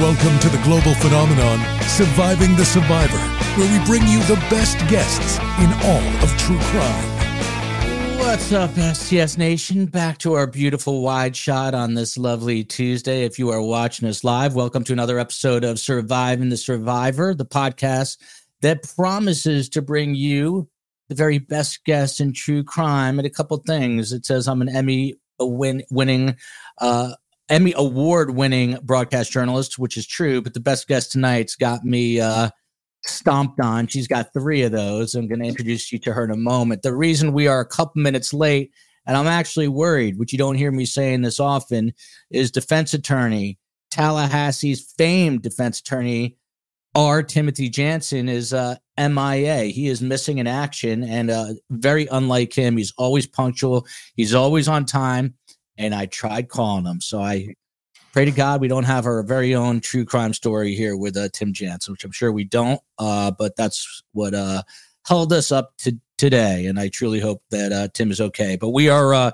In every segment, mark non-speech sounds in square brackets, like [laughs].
Welcome to the global phenomenon, Surviving the Survivor, where we bring you the best guests in all of true crime. What's up, STS Nation? Back to our beautiful wide shot on this lovely Tuesday. If you are watching us live, welcome to another episode of Surviving the Survivor, the podcast that promises to bring you the very best guests in true crime and a couple things. It says I'm an Emmy win- winning uh, Emmy award winning broadcast journalist, which is true, but the best guest tonight's got me uh, stomped on. She's got three of those. I'm going to introduce you to her in a moment. The reason we are a couple minutes late, and I'm actually worried, which you don't hear me saying this often, is defense attorney, Tallahassee's famed defense attorney, R. Timothy Jansen, is uh, MIA. He is missing in action and uh, very unlike him. He's always punctual, he's always on time and I tried calling him. So I pray to God we don't have our very own true crime story here with uh, Tim Jansen, which I'm sure we don't. Uh, but that's what uh, held us up to today, and I truly hope that uh, Tim is okay. But we are uh,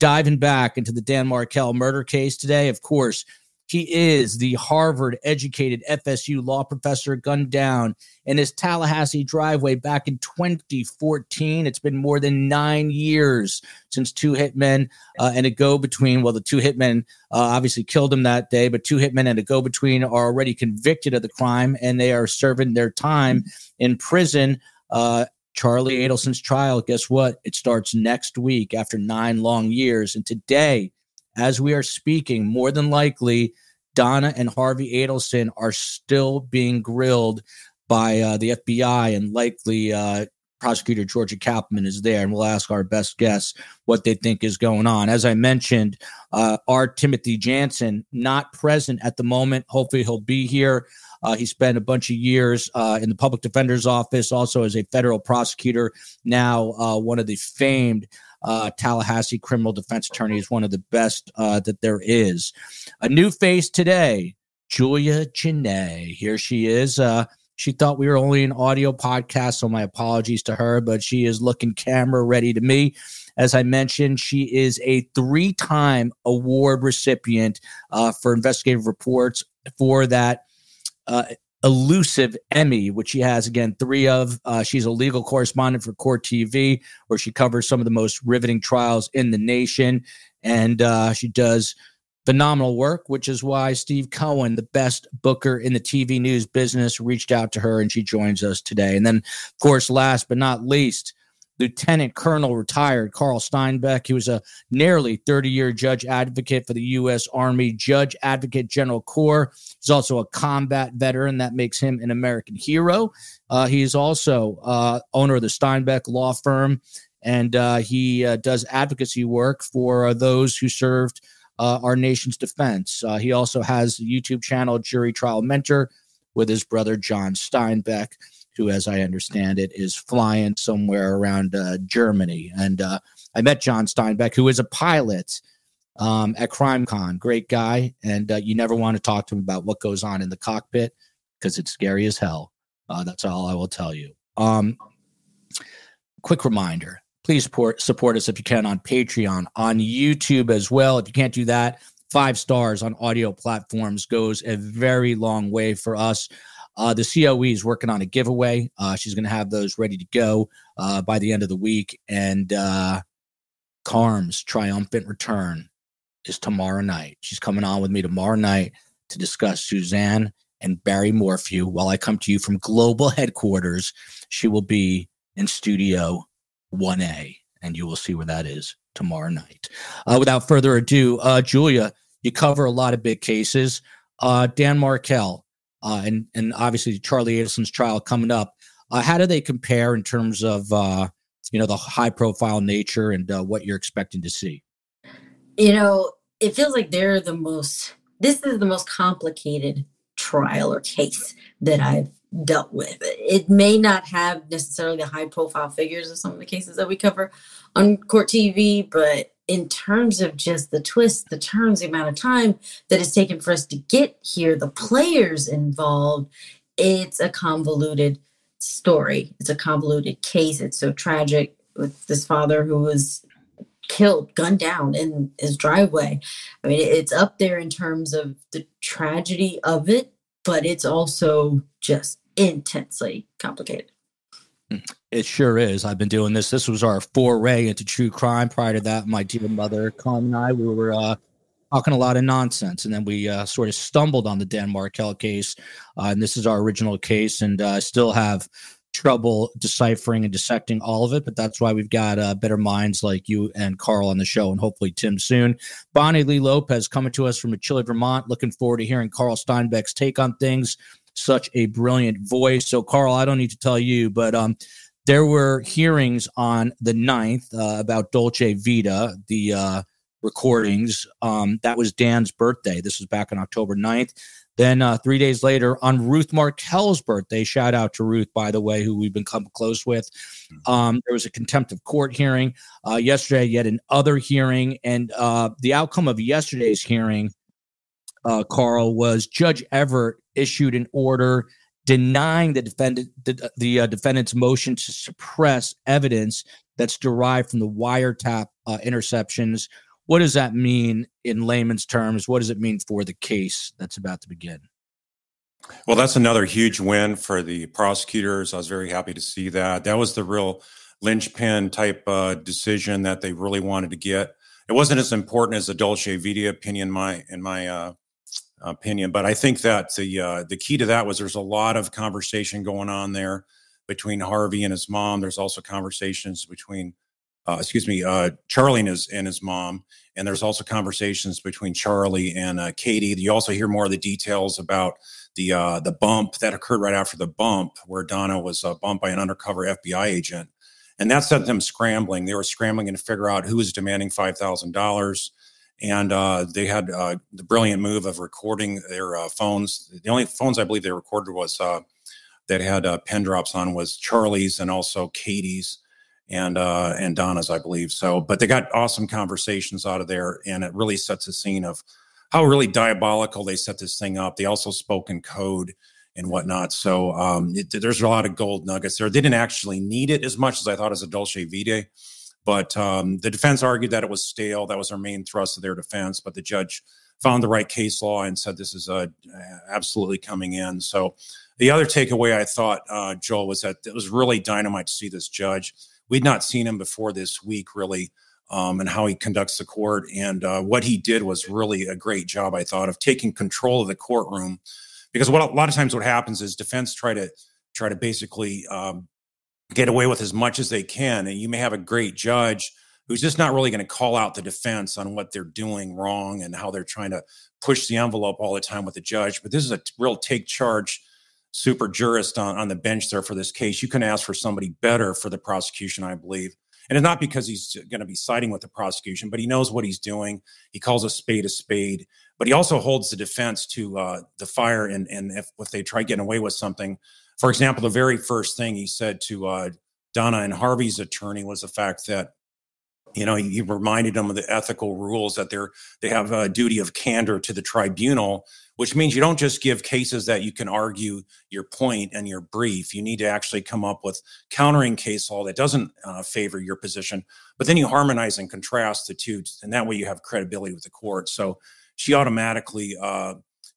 diving back into the Dan Markel murder case today. Of course, he is the Harvard educated FSU law professor gunned down in his Tallahassee driveway back in 2014. It's been more than nine years since two hitmen uh, and a go between. Well, the two hitmen uh, obviously killed him that day, but two hitmen and a go between are already convicted of the crime and they are serving their time in prison. Uh, Charlie Adelson's trial, guess what? It starts next week after nine long years. And today, as we are speaking, more than likely, Donna and Harvey Adelson are still being grilled by uh, the FBI, and likely uh, prosecutor Georgia Cappleman is there, and we'll ask our best guests what they think is going on. As I mentioned, uh, our Timothy Jansen not present at the moment. Hopefully, he'll be here. Uh, he spent a bunch of years uh, in the public defender's office, also as a federal prosecutor. Now, uh, one of the famed uh, Tallahassee criminal defense attorney is one of the best uh, that there is. A new face today, Julia Jenae. Here she is. Uh, she thought we were only an audio podcast, so my apologies to her, but she is looking camera ready to me. As I mentioned, she is a three time award recipient uh, for investigative reports for that uh, elusive Emmy, which she has again three of. Uh, she's a legal correspondent for Court TV, where she covers some of the most riveting trials in the nation, and uh, she does phenomenal work, which is why Steve Cohen, the best booker in the TV news business, reached out to her and she joins us today. And then, of course, last but not least, Lieutenant Colonel retired Carl Steinbeck. He was a nearly 30 year judge advocate for the U.S. Army Judge Advocate General Corps. He's also a combat veteran. That makes him an American hero. Uh, he is also uh, owner of the Steinbeck Law Firm, and uh, he uh, does advocacy work for uh, those who served uh, our nation's defense. he also has the YouTube channel Jury Trial Mentor with his brother John Steinbeck who, as I understand it, is flying somewhere around uh, Germany. And uh, I met John Steinbeck, who is a pilot um, at CrimeCon. Great guy. And uh, you never want to talk to him about what goes on in the cockpit because it's scary as hell. Uh, that's all I will tell you. Um, quick reminder please support, support us if you can on Patreon, on YouTube as well. If you can't do that, five stars on audio platforms goes a very long way for us. Uh, the COE is working on a giveaway. Uh, she's going to have those ready to go uh, by the end of the week. And uh, Carm's triumphant return is tomorrow night. She's coming on with me tomorrow night to discuss Suzanne and Barry Morphew. While I come to you from global headquarters, she will be in studio 1A, and you will see where that is tomorrow night. Uh, without further ado, uh, Julia, you cover a lot of big cases. Uh, Dan Markel, uh, and and obviously Charlie Adelson's trial coming up. Uh, how do they compare in terms of uh, you know the high profile nature and uh, what you're expecting to see? You know, it feels like they're the most. This is the most complicated trial or case that I've dealt with. It may not have necessarily the high profile figures of some of the cases that we cover on court TV, but in terms of just the twists, the turns, the amount of time that it's taken for us to get here, the players involved, it's a convoluted story. It's a convoluted case. It's so tragic with this father who was killed, gunned down in his driveway. I mean, it's up there in terms of the tragedy of it, but it's also just intensely complicated. It sure is. I've been doing this. This was our foray into true crime. Prior to that, my dear mother, Colin, and I, we were uh, talking a lot of nonsense, and then we uh, sort of stumbled on the Dan Markel case, uh, and this is our original case, and I uh, still have trouble deciphering and dissecting all of it, but that's why we've got uh, better minds like you and Carl on the show, and hopefully Tim soon. Bonnie Lee Lopez coming to us from chilly Vermont. Looking forward to hearing Carl Steinbeck's take on things. Such a brilliant voice. So, Carl, I don't need to tell you, but um, there were hearings on the 9th uh, about Dolce Vita, the uh, recordings. Um, that was Dan's birthday. This was back on October 9th. Then uh, three days later, on Ruth Markel's birthday, shout out to Ruth, by the way, who we've become close with. Mm-hmm. Um, there was a contempt of court hearing uh, yesterday, yet another hearing, and uh, the outcome of yesterday's hearing, uh, Carl, was Judge Everett issued an order denying the defendant the, the uh, defendant's motion to suppress evidence that's derived from the wiretap uh, interceptions what does that mean in layman's terms? What does it mean for the case that's about to begin? Well, that's another huge win for the prosecutors. I was very happy to see that. That was the real linchpin type uh, decision that they really wanted to get. It wasn't as important as the Dolce Vita opinion, my in my uh, opinion, but I think that the uh, the key to that was there's a lot of conversation going on there between Harvey and his mom. There's also conversations between uh, excuse me, uh, Charlie and his and his mom, and there's also conversations between Charlie and uh, Katie. You also hear more of the details about the uh, the bump that occurred right after the bump, where Donna was uh, bumped by an undercover FBI agent, and that set them scrambling. They were scrambling to figure out who was demanding five thousand dollars, and uh, they had the brilliant move of recording their phones. The only phones I believe they recorded was that had pen drops on was Charlie's and also Katie's and uh, and Donna's, I believe. So, but they got awesome conversations out of there, and it really sets a scene of how really diabolical they set this thing up. They also spoke in code and whatnot. So um, it, there's a lot of gold nuggets there. They didn't actually need it as much as I thought as a Dolce Vita, but um, the defense argued that it was stale. That was their main thrust of their defense. But the judge found the right case law and said this is uh, absolutely coming in. So the other takeaway I thought, uh, Joel, was that it was really dynamite to see this judge we'd not seen him before this week, really, um, and how he conducts the court. And uh, what he did was really a great job, I thought, of taking control of the courtroom. Because what a lot of times what happens is defense try to try to basically um, get away with as much as they can, and you may have a great judge who's just not really going to call out the defense on what they're doing wrong and how they're trying to push the envelope all the time with the judge. But this is a real take charge super jurist on, on the bench there for this case. You can ask for somebody better for the prosecution, I believe. And it's not because he's going to be siding with the prosecution, but he knows what he's doing. He calls a spade a spade, but he also holds the defense to uh, the fire. And, and if, if they try getting away with something, for example, the very first thing he said to uh, Donna and Harvey's attorney was the fact that you know, he, reminded them of the ethical rules that they're they have a duty of candor to the tribunal, which means you don't just give cases that you can argue your point and your brief. You need to actually come up with countering case law that doesn't uh, favor your position, but then you harmonize and contrast the two, and that way you have credibility with the court. So she automatically uh,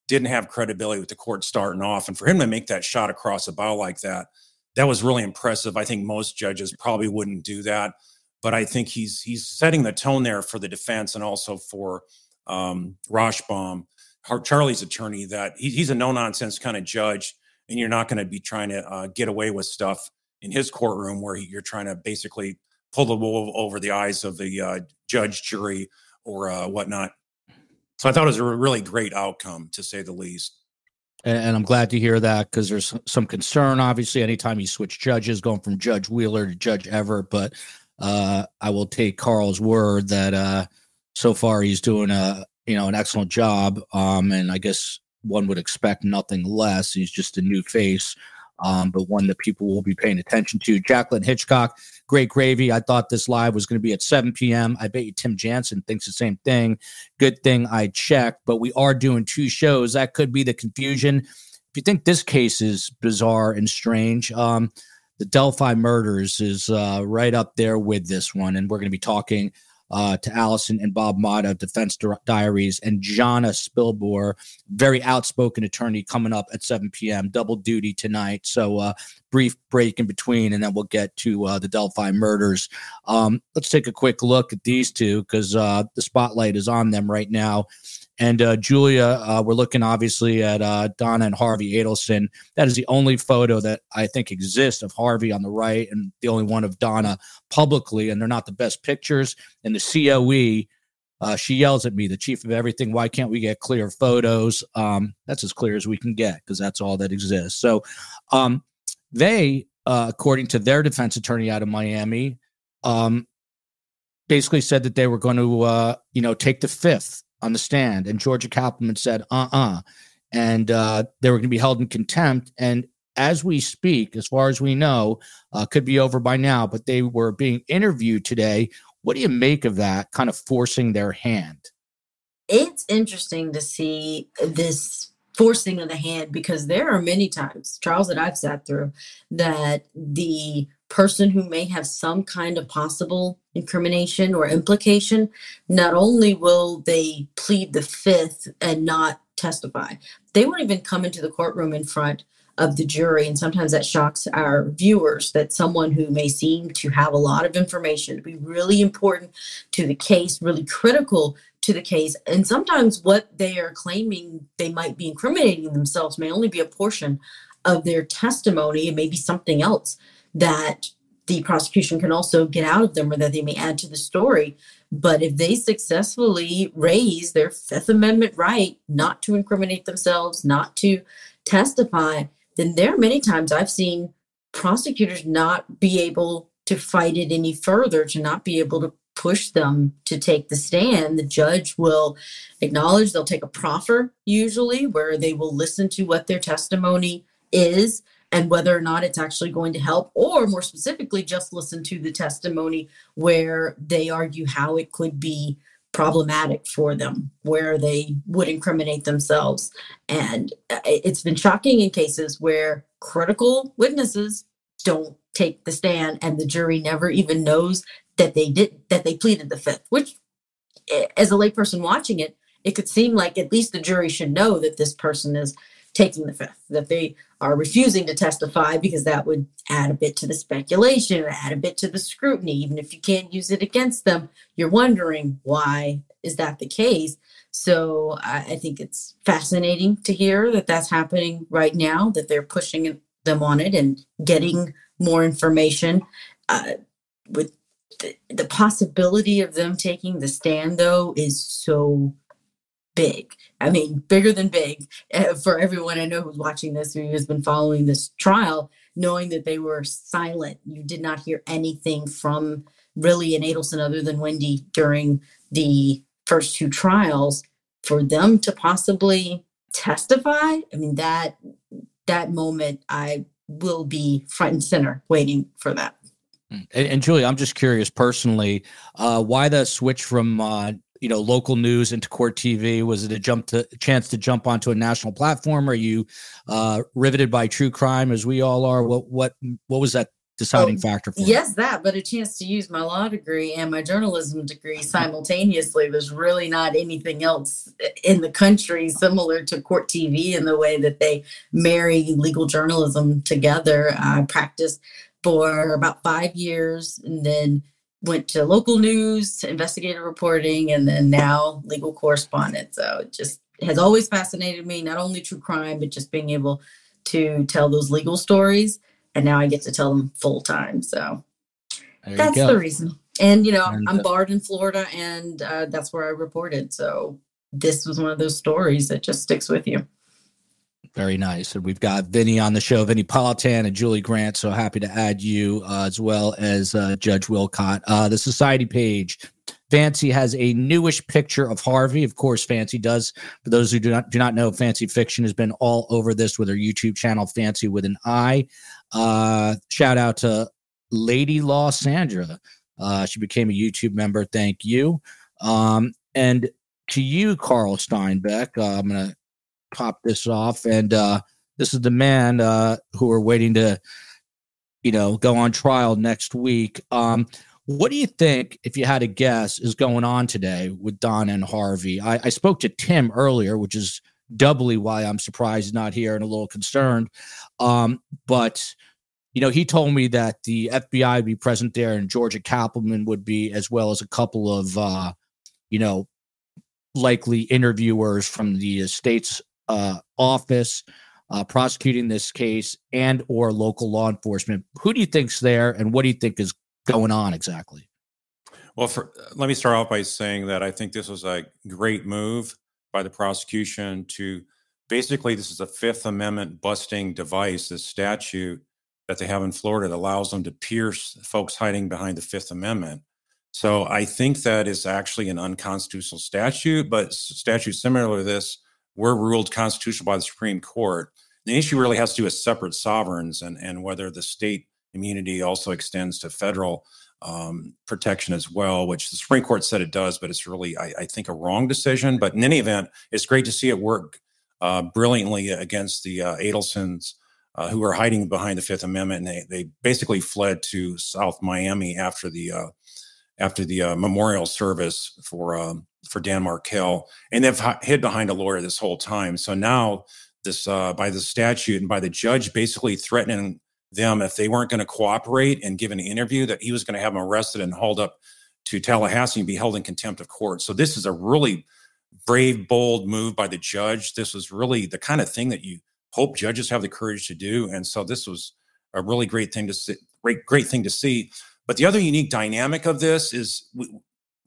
didn't have credibility with the court starting off, and for him to make that shot across the bow like that, that was really impressive. I think most judges probably wouldn't do that but I think he's he's setting the tone there for the defense and also for um, Rashbaum, Charlie's attorney, that he, he's a no nonsense kind of judge, and you're not going to be trying to uh, get away with stuff in his courtroom where he, you're trying to basically pull the wool over the eyes of the uh, judge, jury, or uh, whatnot. So I thought it was a really great outcome, to say the least. And, I'm glad to hear that because there's some concern, obviously, anytime you switch judges, going from Judge Wheeler to Judge Everett. But uh, I will take Carl's word that uh, so far he's doing a you know an excellent job. Um, and I guess one would expect nothing less. He's just a new face, um, but one that people will be paying attention to. Jacqueline Hitchcock, great gravy. I thought this live was going to be at 7 p.m. I bet you Tim Jansen thinks the same thing. Good thing I checked, but we are doing two shows. That could be the confusion. If you think this case is bizarre and strange, um, the Delphi murders is uh, right up there with this one. And we're going to be talking uh, to Allison and Bob of Defense Diaries and Jana Spilbor, very outspoken attorney, coming up at 7 p.m. Double duty tonight. So, uh, brief break in between, and then we'll get to uh, the Delphi murders. Um, let's take a quick look at these two because uh, the spotlight is on them right now. And uh, Julia, uh, we're looking obviously at uh, Donna and Harvey Adelson. That is the only photo that I think exists of Harvey on the right, and the only one of Donna publicly. And they're not the best pictures. And the COE, uh, she yells at me, the chief of everything. Why can't we get clear photos? Um, that's as clear as we can get because that's all that exists. So um, they, uh, according to their defense attorney out of Miami, um, basically said that they were going to, uh, you know, take the fifth on the stand, and Georgia Cappleman said, "Uh, uh and uh, they were going to be held in contempt. And as we speak, as far as we know, uh, could be over by now, but they were being interviewed today. What do you make of that? Kind of forcing their hand. It's interesting to see this forcing of the hand because there are many times trials that I've sat through that the person who may have some kind of possible incrimination or implication, not only will they plead the fifth and not testify, they won't even come into the courtroom in front of the jury. And sometimes that shocks our viewers that someone who may seem to have a lot of information, be really important to the case, really critical to the case. And sometimes what they are claiming they might be incriminating themselves may only be a portion of their testimony and maybe something else that the prosecution can also get out of them or that they may add to the story. But if they successfully raise their Fifth Amendment right not to incriminate themselves, not to testify, then there are many times I've seen prosecutors not be able to fight it any further, to not be able to push them to take the stand. The judge will acknowledge, they'll take a proffer usually, where they will listen to what their testimony is and whether or not it's actually going to help, or more specifically, just listen to the testimony where they argue how it could be problematic for them, where they would incriminate themselves. And uh, it's been shocking in cases where critical witnesses don't take the stand and the jury never even knows that they did that they pleaded the fifth which as a layperson watching it it could seem like at least the jury should know that this person is taking the fifth, that they are refusing to testify because that would add a bit to the speculation add a bit to the scrutiny. Even if you can't use it against them, you're wondering why is that the case? So I, I think it's fascinating to hear that that's happening right now, that they're pushing them on it and getting more information. Uh, with the, the possibility of them taking the stand, though, is so big. I mean, bigger than big uh, for everyone I know who's watching this, who has been following this trial, knowing that they were silent. You did not hear anything from really an Adelson other than Wendy during the first two trials. For them to possibly testify, I mean that that moment, I will be front and center waiting for that. Hmm. And, and Julie, I'm just curious personally, uh, why the switch from uh, you know local news into court TV? Was it a jump to chance to jump onto a national platform? Are you uh, riveted by true crime as we all are? What what what was that deciding oh, factor for yes that but a chance to use my law degree and my journalism degree simultaneously there's really not anything else in the country similar to court tv in the way that they marry legal journalism together i practiced for about five years and then went to local news, to investigative reporting, and then now legal correspondent. So it just has always fascinated me, not only true crime, but just being able to tell those legal stories. And now I get to tell them full time. So that's the reason. And, you know, and, I'm uh, barred in Florida, and uh, that's where I reported. So this was one of those stories that just sticks with you. Very nice. And we've got Vinny on the show, Vinnie Politan and Julie Grant. So happy to add you uh, as well as uh, Judge Willcott. Uh, the Society page. Fancy has a newish picture of Harvey. Of course, Fancy does. For those who do not do not know, Fancy Fiction has been all over this with her YouTube channel, Fancy with an I. Uh, shout out to Lady Law Sandra. Uh, she became a YouTube member. Thank you. Um, and to you, Carl Steinbeck, uh, I'm going to pop this off. And uh, this is the man uh, who are waiting to, you know, go on trial next week. Um, What do you think, if you had to guess, is going on today with Don and Harvey? I, I spoke to Tim earlier, which is doubly why I'm surprised not here and a little concerned. Um, but you know, he told me that the FBI would be present there and Georgia Cappleman would be, as well as a couple of, uh, you know, likely interviewers from the state's uh, office uh, prosecuting this case and or local law enforcement. Who do you think's there, and what do you think is going on exactly? Well, for, let me start off by saying that I think this was a great move by the prosecution to basically this is a Fifth Amendment busting device, this statute that they have in Florida that allows them to pierce folks hiding behind the Fifth Amendment. So I think that is actually an unconstitutional statute, but statutes similar to this were ruled constitutional by the Supreme Court. The issue really has to do with separate sovereigns and, and whether the state immunity also extends to federal um, protection as well, which the Supreme Court said it does, but it's really, I, I, think, a wrong decision. But in any event, it's great to see it work uh, brilliantly against the uh, Adelsons. Uh, who are hiding behind the Fifth Amendment, and they they basically fled to South Miami after the uh, after the uh, memorial service for um, for Dan Markel, and they've hid behind a lawyer this whole time. So now this uh, by the statute and by the judge basically threatening them if they weren't going to cooperate and give an interview that he was going to have them arrested and hauled up to Tallahassee and be held in contempt of court. So this is a really brave, bold move by the judge. This was really the kind of thing that you hope judges have the courage to do. And so this was a really great thing to see, great, great thing to see. But the other unique dynamic of this is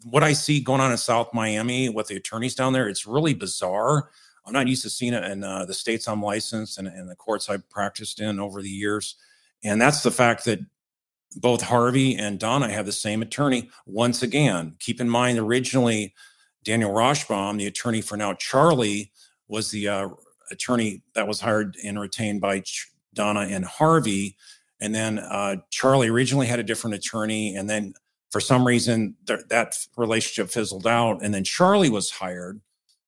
what I see going on in South Miami with the attorneys down there. It's really bizarre. I'm not used to seeing it in uh, the states I'm licensed and, and the courts I've practiced in over the years. And that's the fact that both Harvey and Donna have the same attorney. Once again, keep in mind, originally, Daniel Rashbaum, the attorney for now Charlie, was the uh, attorney that was hired and retained by Ch- Donna and Harvey. And then uh, Charlie originally had a different attorney. And then for some reason, th- that relationship fizzled out. And then Charlie was hired.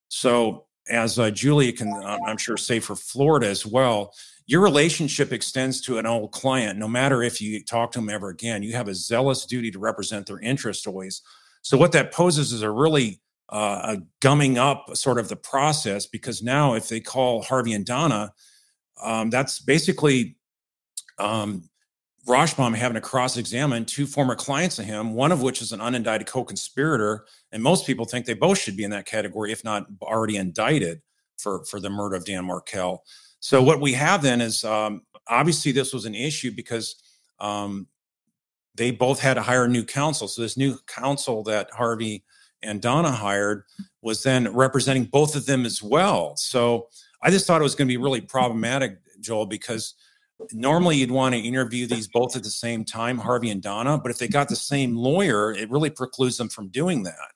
So, as uh, Julia can, I'm sure, say for Florida as well, your relationship extends to an old client, no matter if you talk to them ever again. You have a zealous duty to represent their interest always. So, what that poses is a really uh, a gumming up sort of the process because now if they call Harvey and Donna, um, that's basically um, Rashbaum having to cross examine two former clients of him, one of which is an unindicted co conspirator. And most people think they both should be in that category, if not already indicted for, for the murder of Dan Markel. So what we have then is um, obviously this was an issue because um, they both had to hire new counsel. So this new counsel that Harvey and Donna hired was then representing both of them as well. So I just thought it was going to be really problematic, Joel, because normally you'd want to interview these both at the same time, Harvey and Donna, but if they got the same lawyer, it really precludes them from doing that.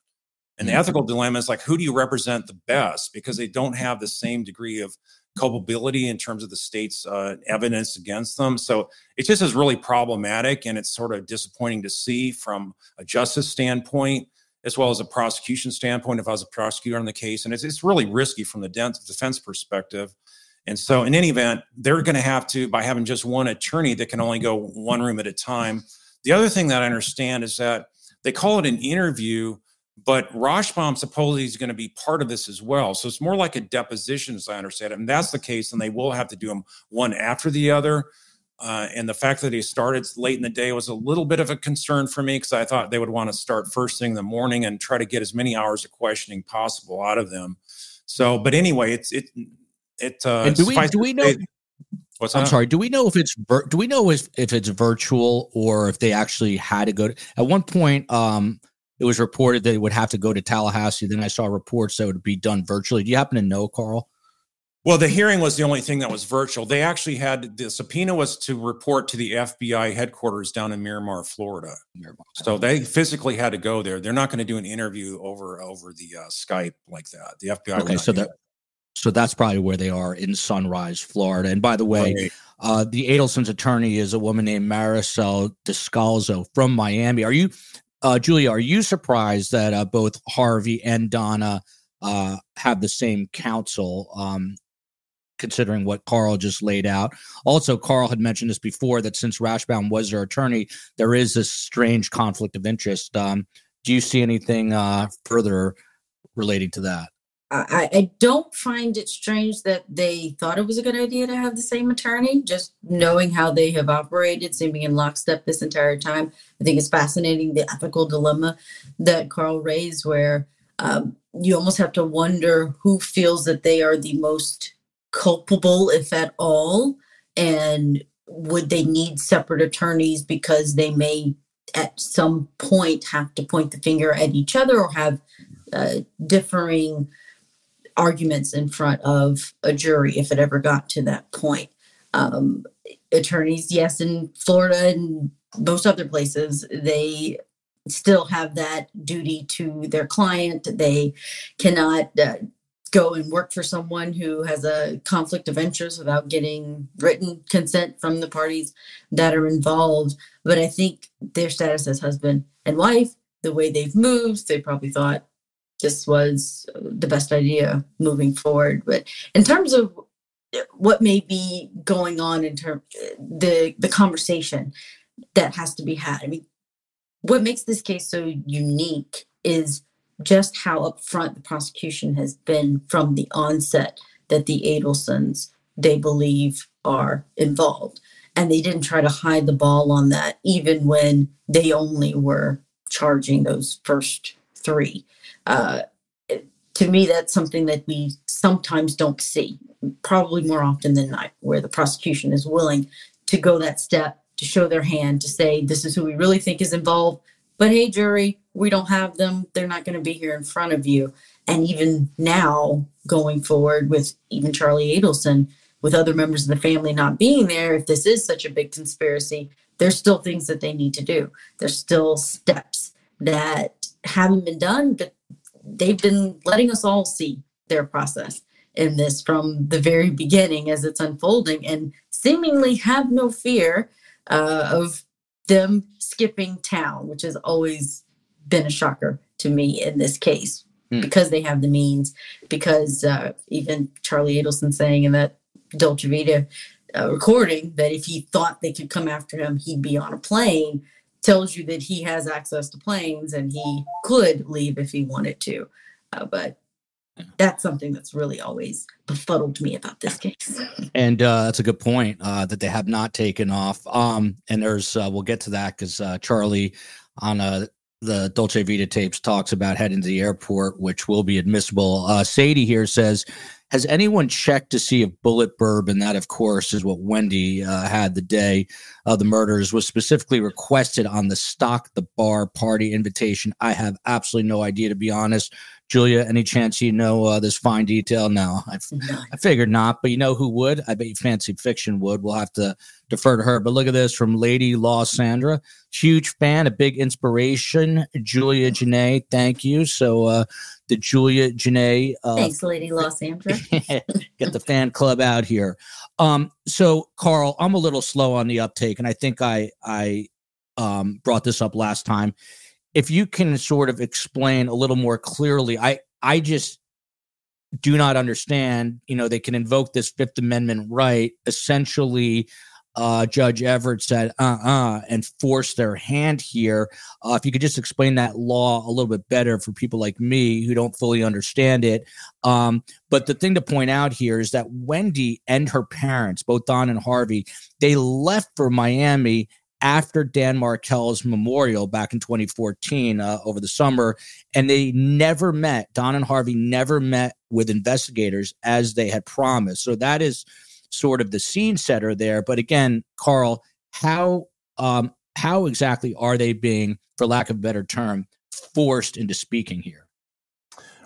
And the mm-hmm. ethical dilemma is like, who do you represent the best? Because they don't have the same degree of culpability in terms of the state's uh, evidence against them. So it just is really problematic, and it's sort of disappointing to see from a justice standpoint as well as a prosecution standpoint. If I was a prosecutor on the case, and it's it's really risky from the defense perspective. And so, in any event, they're going to have to by having just one attorney that can only go one room at a time. The other thing that I understand is that they call it an interview but Rashbaum supposedly is going to be part of this as well. So it's more like a deposition, as I understand it. And that's the case, and they will have to do them one after the other. Uh, and the fact that he started late in the day was a little bit of a concern for me because I thought they would want to start first thing in the morning and try to get as many hours of questioning possible out of them. So, but anyway, it's it it. Uh, and do we do we know? What's I'm sorry. Do we know if it's vir- do we know if if it's virtual or if they actually had to go to? At one point, um, it was reported that it would have to go to Tallahassee. Then I saw reports that it would be done virtually. Do you happen to know, Carl? Well, the hearing was the only thing that was virtual. They actually had the subpoena was to report to the FBI headquarters down in Miramar, Florida. Miramar. So they physically had to go there. They're not going to do an interview over over the uh, Skype like that. The FBI. Okay, so that so that's probably where they are in Sunrise, Florida. And by the way, right. uh, the Adelson's attorney is a woman named Marissel Descalzo from Miami. Are you uh, Julia, are you surprised that uh, both Harvey and Donna uh, have the same counsel? Um, considering what Carl just laid out. Also, Carl had mentioned this before that since Rashbaum was their attorney, there is this strange conflict of interest. Um, do you see anything uh, further relating to that? I, I don't find it strange that they thought it was a good idea to have the same attorney, just knowing how they have operated, seeming in lockstep this entire time. I think it's fascinating the ethical dilemma that Carl raised, where um, you almost have to wonder who feels that they are the most culpable, if at all, and would they need separate attorneys because they may at some point have to point the finger at each other or have uh, differing arguments in front of a jury if it ever got to that point. Um, attorneys, yes, in Florida and most other places, they still have that duty to their client. They cannot uh, go and work for someone who has a conflict of interest without getting written consent from the parties that are involved. But I think their status as husband and wife, the way they've moved, they probably thought this was the best idea moving forward. But in terms of what may be going on in terms the the conversation that has to be had. I mean, what makes this case so unique is just how upfront the prosecution has been from the onset that the Adelsons they believe are involved. And they didn't try to hide the ball on that, even when they only were charging those first three. Uh, to me, that's something that we sometimes don't see, probably more often than not, where the prosecution is willing to go that step to show their hand to say, this is who we really think is involved. But hey, jury, we don't have them. They're not going to be here in front of you. And even now, going forward with even Charlie Adelson, with other members of the family not being there, if this is such a big conspiracy, there's still things that they need to do. There's still steps that haven't been done, but they've been letting us all see their process in this from the very beginning as it's unfolding and seemingly have no fear uh, of them skipping town, which has always been a shocker to me in this case mm. because they have the means. Because uh, even Charlie Adelson saying in that Dolce Vita uh, recording that if he thought they could come after him, he'd be on a plane tells you that he has access to planes and he could leave if he wanted to. Uh, but that's something that's really always befuddled me about this case. And uh, that's a good point uh, that they have not taken off. Um, and there's, uh, we'll get to that because uh, Charlie on uh, the Dolce Vita tapes talks about heading to the airport, which will be admissible. Uh, Sadie here says, has anyone checked to see if Bulleit bourbon, that of course is what Wendy uh, had the day of the murders, was specifically requested on the stock the bar party invitation? I have absolutely no idea, to be honest. Julia, any chance you know uh, this fine detail? No, I, I figured not, but you know who would? I bet you Fancy Fiction would. We'll have to defer to her. But look at this from Lady Law Sandra. Huge fan, a big inspiration. Julia Jenae, thank you. So, uh, the Julia Jenae. Uh, Thanks, Lady Law Sandra. [laughs] get the fan club out here. Um, so, Carl, I'm a little slow on the uptake, and I think I I um, brought this up last time if you can sort of explain a little more clearly, I I just do not understand. You know, they can invoke this Fifth Amendment right. Essentially, uh, Judge Everett said, uh uh and force their hand here. Uh, if you could just explain that law a little bit better for people like me who don't fully understand it. Um, but the thing to point out here is that Wendy and her parents, both Don and Harvey, they left for Miami after Dan Markel's memorial back in 2014 uh, over the summer. And they never met, Don and Harvey never met with investigators as they had promised. So that is sort of the scene setter there. But again, Carl, how um, how exactly are they being, for lack of a better term, forced into speaking here?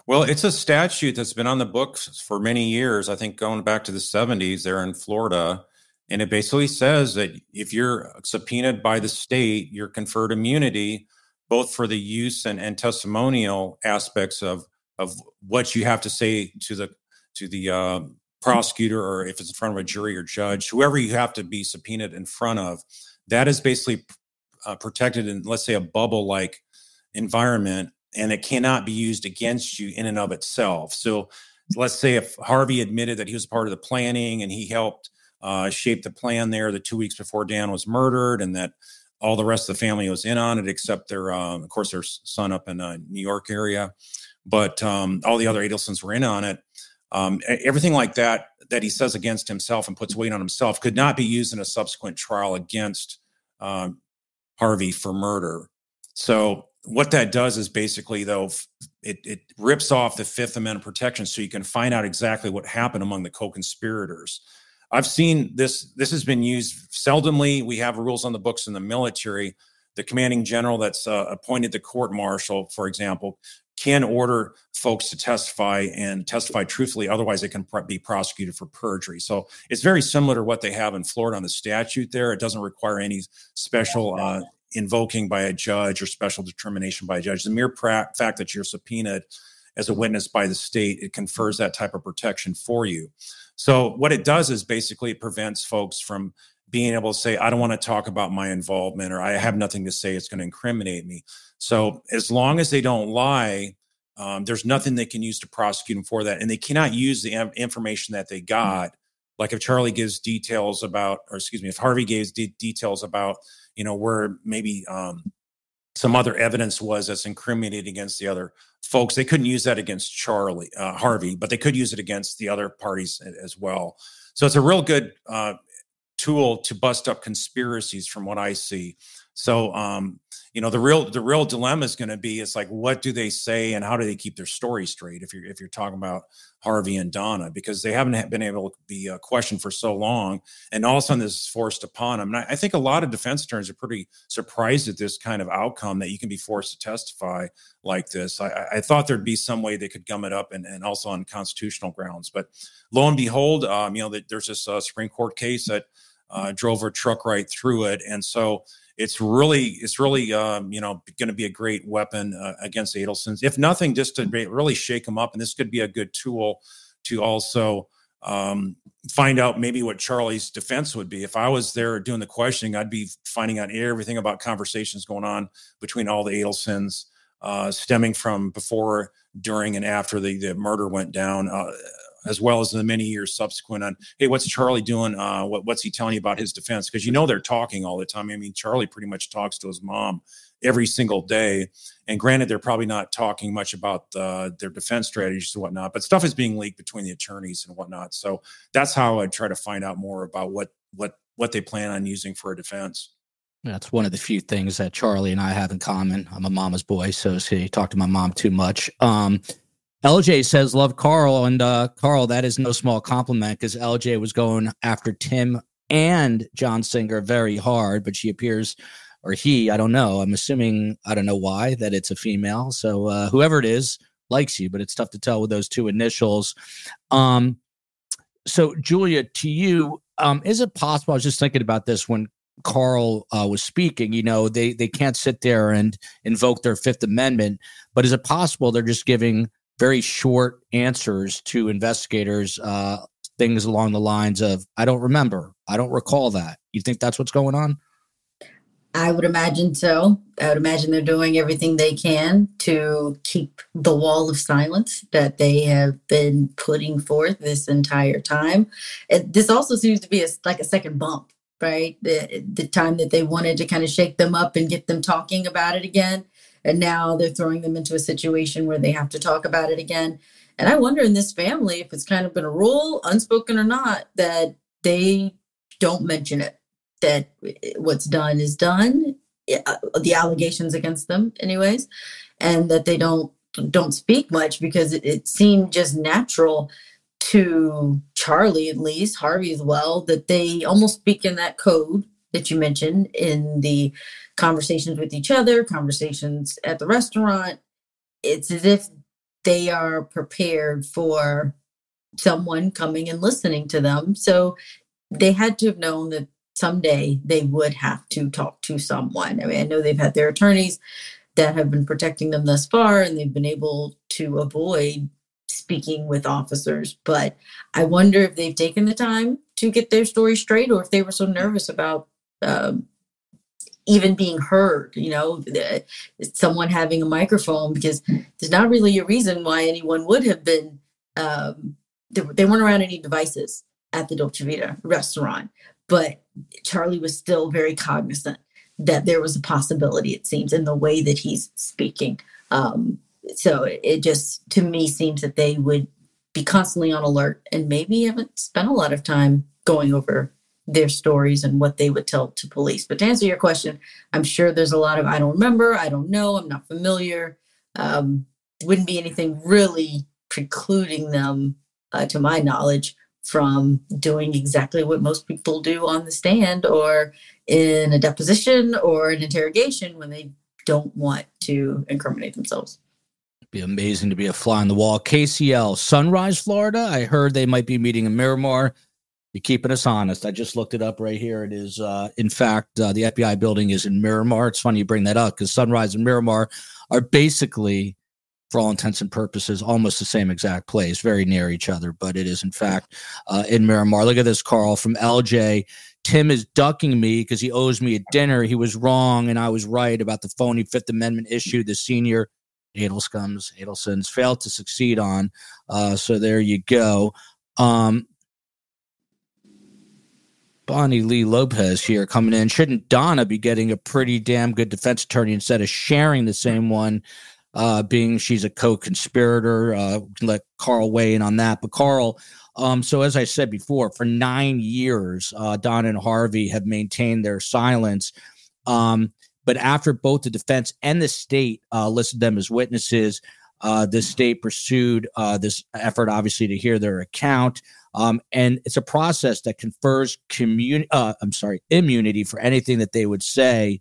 Well, it's a statute that's been on the books for many years. I think going back to the 70s there in Florida and it basically says that if you're subpoenaed by the state, you're conferred immunity, both for the use and, and testimonial aspects of of what you have to say to the to the uh, prosecutor, or if it's in front of a jury or judge, whoever you have to be subpoenaed in front of. That is basically uh, protected in, let's say, a bubble like environment, and it cannot be used against you in and of itself. So let's say if Harvey admitted that he was part of the planning and he helped uh, shape the plan there the two weeks before Dan was murdered, and that all the rest of the family was in on it except their, um, of course, their son up in the New York area, but um, all the other Adelsons were in on it. Um, everything like that that he says against himself and puts weight on himself could not be used in a subsequent trial against um, Harvey for murder. So what that does is basically though it, it rips off the fifth amendment protection so you can find out exactly what happened among the co-conspirators. I've seen this this has been used seldomly. We have rules on the books in the military. The commanding general that's uh, appointed the court martial for example can order folks to testify and testify truthfully otherwise they can be prosecuted for perjury so it's very similar to what they have in florida on the statute there it doesn't require any special uh, invoking by a judge or special determination by a judge. The mere pra- fact that you're subpoenaed as a witness by the state, it confers that type of protection for you. So what it does is basically it prevents folks from being able to say, I don't want to talk about my involvement or I have nothing to say. It's going to incriminate me. So as long as they don't lie, um, there's nothing they can use to prosecute them for that. And they cannot use the information that they got. Like if Charlie gives details about, or excuse me, if Harvey gives de- details about you know, where maybe um, some other evidence was that's incriminated against the other folks. They couldn't use that against Charlie uh, Harvey, but they could use it against the other parties as well. So it's a real good uh, tool to bust up conspiracies, from what I see. So, um, you know, the real the real dilemma is going to be it's like what do they say and how do they keep their story straight? If you're if you're talking about Harvey and Donna, because they haven't been able to be questioned for so long, and all of a sudden this is forced upon them. And I, I think a lot of defense attorneys are pretty surprised at this kind of outcome that you can be forced to testify like this. I, I thought there'd be some way they could gum it up and, and also on constitutional grounds, but lo and behold, um, you know, there's this uh, Supreme Court case that uh, drove her truck right through it, and so it's really it's really um, you know going to be a great weapon uh, against Adelsons. If nothing, just to really shake them up, and this could be a good tool to also um, find out maybe what Charlie's defense would be. If I was there doing the questioning, I'd be finding out everything about conversations going on between all the Adelsons, uh, stemming from before, during, and after the, the murder went down. Uh, as well as the many years subsequent on, hey, what's Charlie doing? Uh, what, what's he telling you about his defense? Because you know they're talking all the time. I mean, Charlie pretty much talks to his mom every single day. And granted, they're probably not talking much about uh, their defense strategies and whatnot, but stuff is being leaked between the attorneys and whatnot. So that's how I try to find out more about what what what they plan on using for a defense. That's one of the few things that Charlie and I have in common. I'm a mama's boy, so see, talk to my mom too much. Um, LJ says, love Carl. And uh, Carl, that is no small compliment because LJ was going after Tim and John Singer very hard, but she appears, or he, I don't know. I'm assuming, I don't know why, that it's a female. So uh, whoever it is likes you, but it's tough to tell with those two initials. Um, so, Julia, to you, um, is it possible? I was just thinking about this when Carl uh, was speaking. You know, they they can't sit there and invoke their Fifth Amendment, but is it possible they're just giving very short answers to investigators, uh, things along the lines of, I don't remember, I don't recall that. You think that's what's going on? I would imagine so. I would imagine they're doing everything they can to keep the wall of silence that they have been putting forth this entire time. It, this also seems to be a, like a second bump, right? The, the time that they wanted to kind of shake them up and get them talking about it again and now they're throwing them into a situation where they have to talk about it again. And i wonder in this family if it's kind of been a rule unspoken or not that they don't mention it that what's done is done uh, the allegations against them anyways and that they don't don't speak much because it, it seemed just natural to charlie at least harvey as well that they almost speak in that code that you mentioned in the conversations with each other, conversations at the restaurant. It's as if they are prepared for someone coming and listening to them. So they had to have known that someday they would have to talk to someone. I mean, I know they've had their attorneys that have been protecting them thus far and they've been able to avoid speaking with officers. But I wonder if they've taken the time to get their story straight or if they were so nervous about um, even being heard, you know, someone having a microphone, because there's not really a reason why anyone would have been um, they, they weren't around any devices at the Dolce Vita restaurant, but Charlie was still very cognizant that there was a possibility, it seems, in the way that he's speaking. Um, so it just, to me, seems that they would be constantly on alert and maybe haven't spent a lot of time going over their stories and what they would tell to police. But to answer your question, I'm sure there's a lot of I don't remember, I don't know, I'm not familiar. Um, wouldn't be anything really precluding them, uh, to my knowledge, from doing exactly what most people do on the stand or in a deposition or an interrogation when they don't want to incriminate themselves. Be amazing to be a fly on the wall. KCL, Sunrise, Florida. I heard they might be meeting in Miramar. You're keeping us honest. I just looked it up right here. It is, uh, in fact, uh, the FBI building is in Miramar. It's funny you bring that up because Sunrise and Miramar are basically for all intents and purposes, almost the same exact place, very near each other, but it is in fact uh, in Miramar. Look at this, Carl from LJ. Tim is ducking me because he owes me a dinner. He was wrong, and I was right about the phony Fifth Amendment issue. The senior Adelscoms, Adelsons failed to succeed on. Uh, so there you go. Um, Bonnie Lee Lopez here coming in. Shouldn't Donna be getting a pretty damn good defense attorney instead of sharing the same one? uh, being she's a co-conspirator. Uh, let Carl weigh in on that. But Carl, um, so as I said before, for nine years, uh, Don and Harvey have maintained their silence. Um, but after both the defense and the state uh, listed them as witnesses, uh, the state pursued uh, this effort, obviously, to hear their account. Um, and it's a process that confers community. Uh, I'm sorry, immunity for anything that they would say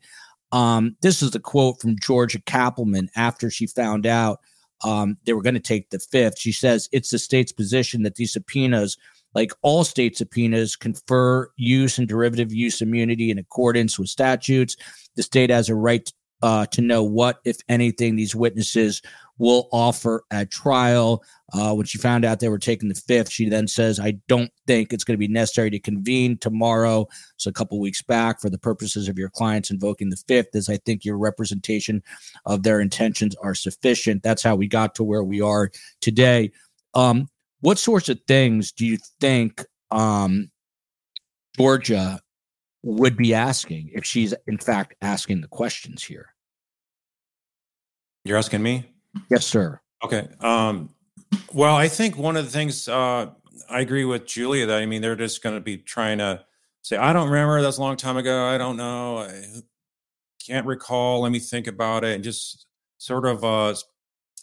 um, this is the quote from Georgia Cappleman after she found out um, they were going to take the fifth. She says it's the state's position that these subpoenas, like all state subpoenas, confer use and derivative use immunity in accordance with statutes. The state has a right uh, to know what, if anything, these witnesses will offer at trial. Uh, when she found out they were taking the fifth, she then says, I don't think it's going to be necessary to convene tomorrow. So, a couple weeks back, for the purposes of your clients invoking the fifth, as I think your representation of their intentions are sufficient. That's how we got to where we are today. Um, what sorts of things do you think um, Georgia would be asking if she's, in fact, asking the questions here? You're asking me? Yes, sir. Okay. Um, well, I think one of the things uh, I agree with Julia that I mean they're just going to be trying to say I don't remember that's a long time ago. I don't know. I can't recall. Let me think about it and just sort of uh,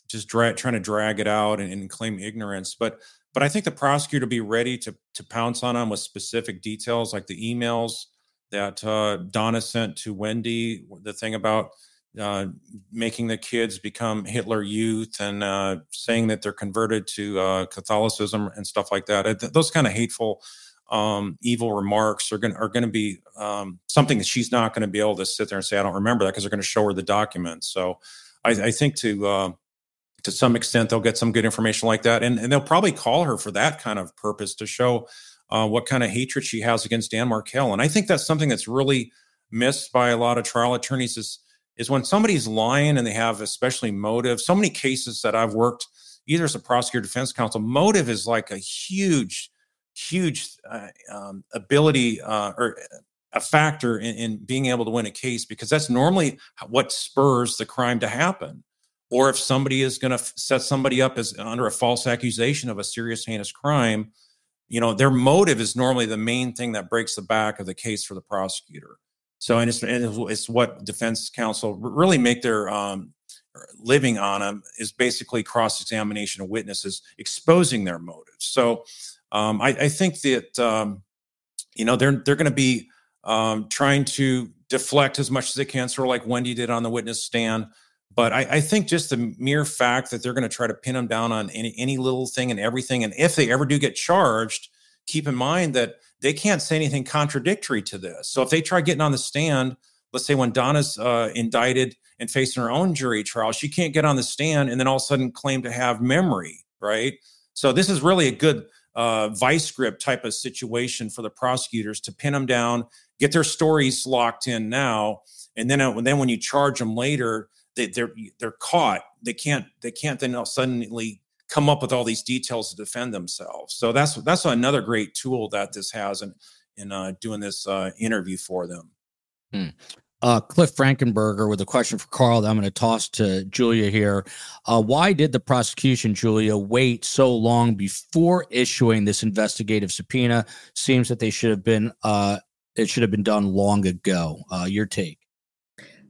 just dra- trying to drag it out and, and, claim ignorance. But but I think the prosecutor will be ready to to pounce on them with specific details like the emails that uh, Donna sent to Wendy. The thing about uh, making the kids become Hitler Youth and uh, saying that they're converted to uh, Catholicism and stuff like that. those kind of hateful, um, evil remarks are going are to be um, something that she's not going to be able to sit there and say I don't remember that because they're going to show her the documents. So I, I think to uh, to some extent they'll get some good information like that, and, and they'll probably call her for that kind of purpose to show uh, what kind of hatred she has against Dan Markel. And I think that's something that's really missed by a lot of trial attorneys is is when somebody's lying and they have especially motive. So many cases that I've worked either as a prosecutor defense counsel, motive is like a huge, huge uh, um, ability uh, or a factor in, in, being able to win a case because that's normally what spurs the crime to happen. Or if somebody is going to f- set somebody up as under a false accusation of a serious heinous crime, you know their motive is normally the main thing that breaks the back of the case for the prosecutor. So, and it's, and it's what defense counsel really make their um, living on them is basically cross examination of witnesses, exposing their motives. So, um, I, I, think that um, you know they're they're going to be um, trying to deflect as much as they can, sort of like Wendy did on the witness stand. But I, I think just the mere fact that they're going to try to pin them down on any any little thing and everything, and if they ever do get charged, keep in mind that they can't say anything contradictory to this. So if they try getting on the stand, let's say when Donna's uh, indicted and facing her own jury trial, she can't get on the stand and then all of a sudden claim to have memory, right? So this is really a good uh, vice grip type of situation for the prosecutors to pin them down, get their stories locked in now, and then uh, then when you charge them later, they, they're they're caught. They can't they can't then suddenly come up with all these details to defend themselves. So that's that's another great tool that this has in in uh, doing this uh, interview for them. Hmm. Uh, Cliff Frankenberger with a question for Carl that I'm going to toss to Julia here. Uh, why did the prosecution, Julia, wait so long before issuing this investigative subpoena? Seems that they should have been uh, it should have been done long ago. Uh, your take?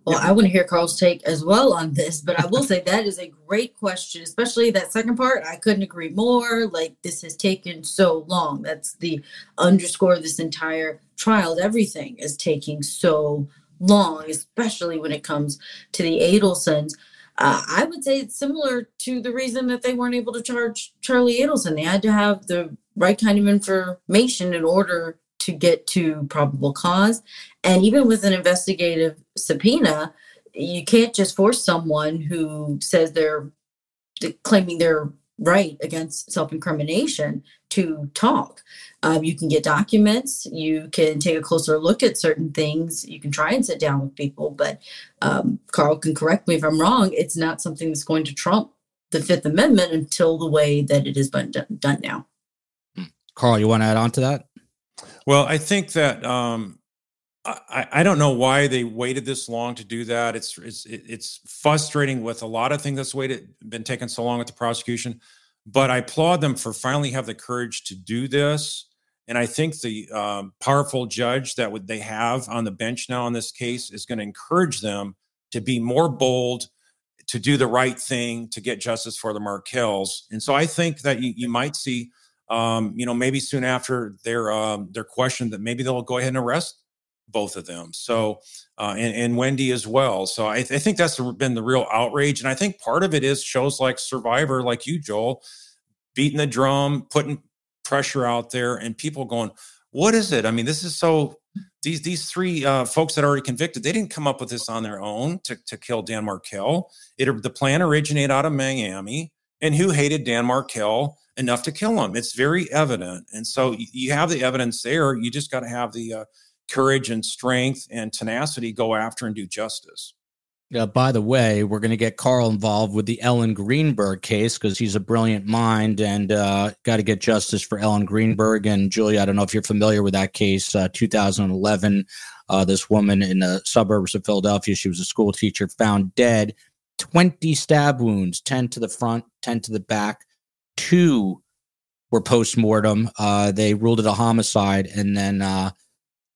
Well, I want to hear Carl's take as well on this, but I will say that is a great question, especially that second part. I couldn't agree more. Like, this has taken so long. That's the underscore of this entire trial. Everything is taking so long, especially when it comes to the Adelsons. Uh, I would say it's similar to the reason that they weren't able to charge Charlie Adelson. They had to have the right kind of information in order to get to probable cause. And even with an investigative subpoena, you can't just force someone who says they're claiming their right against self incrimination to talk. Um, you can get documents, you can take a closer look at certain things, you can try and sit down with people. But um, Carl can correct me if I'm wrong, it's not something that's going to trump the Fifth Amendment until the way that it has been done, done now. Carl, you want to add on to that? Well, I think that um, I, I don't know why they waited this long to do that. It's it's it's frustrating with a lot of things that's waited been taking so long with the prosecution, but I applaud them for finally have the courage to do this. And I think the um, powerful judge that would they have on the bench now in this case is going to encourage them to be more bold, to do the right thing, to get justice for the Markels. And so I think that you, you might see um, you know, maybe soon after their um, their question that maybe they'll go ahead and arrest both of them. So, uh, and, and Wendy as well. So I, th- I think that's been the real outrage, and I think part of it is shows like Survivor, like you, Joel, beating the drum, putting pressure out there, and people going, "What is it?" I mean, this is so. These these three uh, folks that are already convicted, they didn't come up with this on their own to to kill Dan Markel. It the plan originated out of Miami, and who hated Dan Markel enough to kill him. It's very evident. And so you have the evidence there. You just got to have the uh, courage and strength and tenacity go after and do justice. Uh, by the way, we're going to get Carl involved with the Ellen Greenberg case because he's a brilliant mind and uh, got to get justice for Ellen Greenberg. And Julia, I don't know if you're familiar with that case, uh, 2011. Uh, this woman in the suburbs of Philadelphia, she was a school teacher, found dead, 20 stab wounds, 10 to the front, 10 to the back two were post mortem. Uh, they ruled it a homicide, and then uh,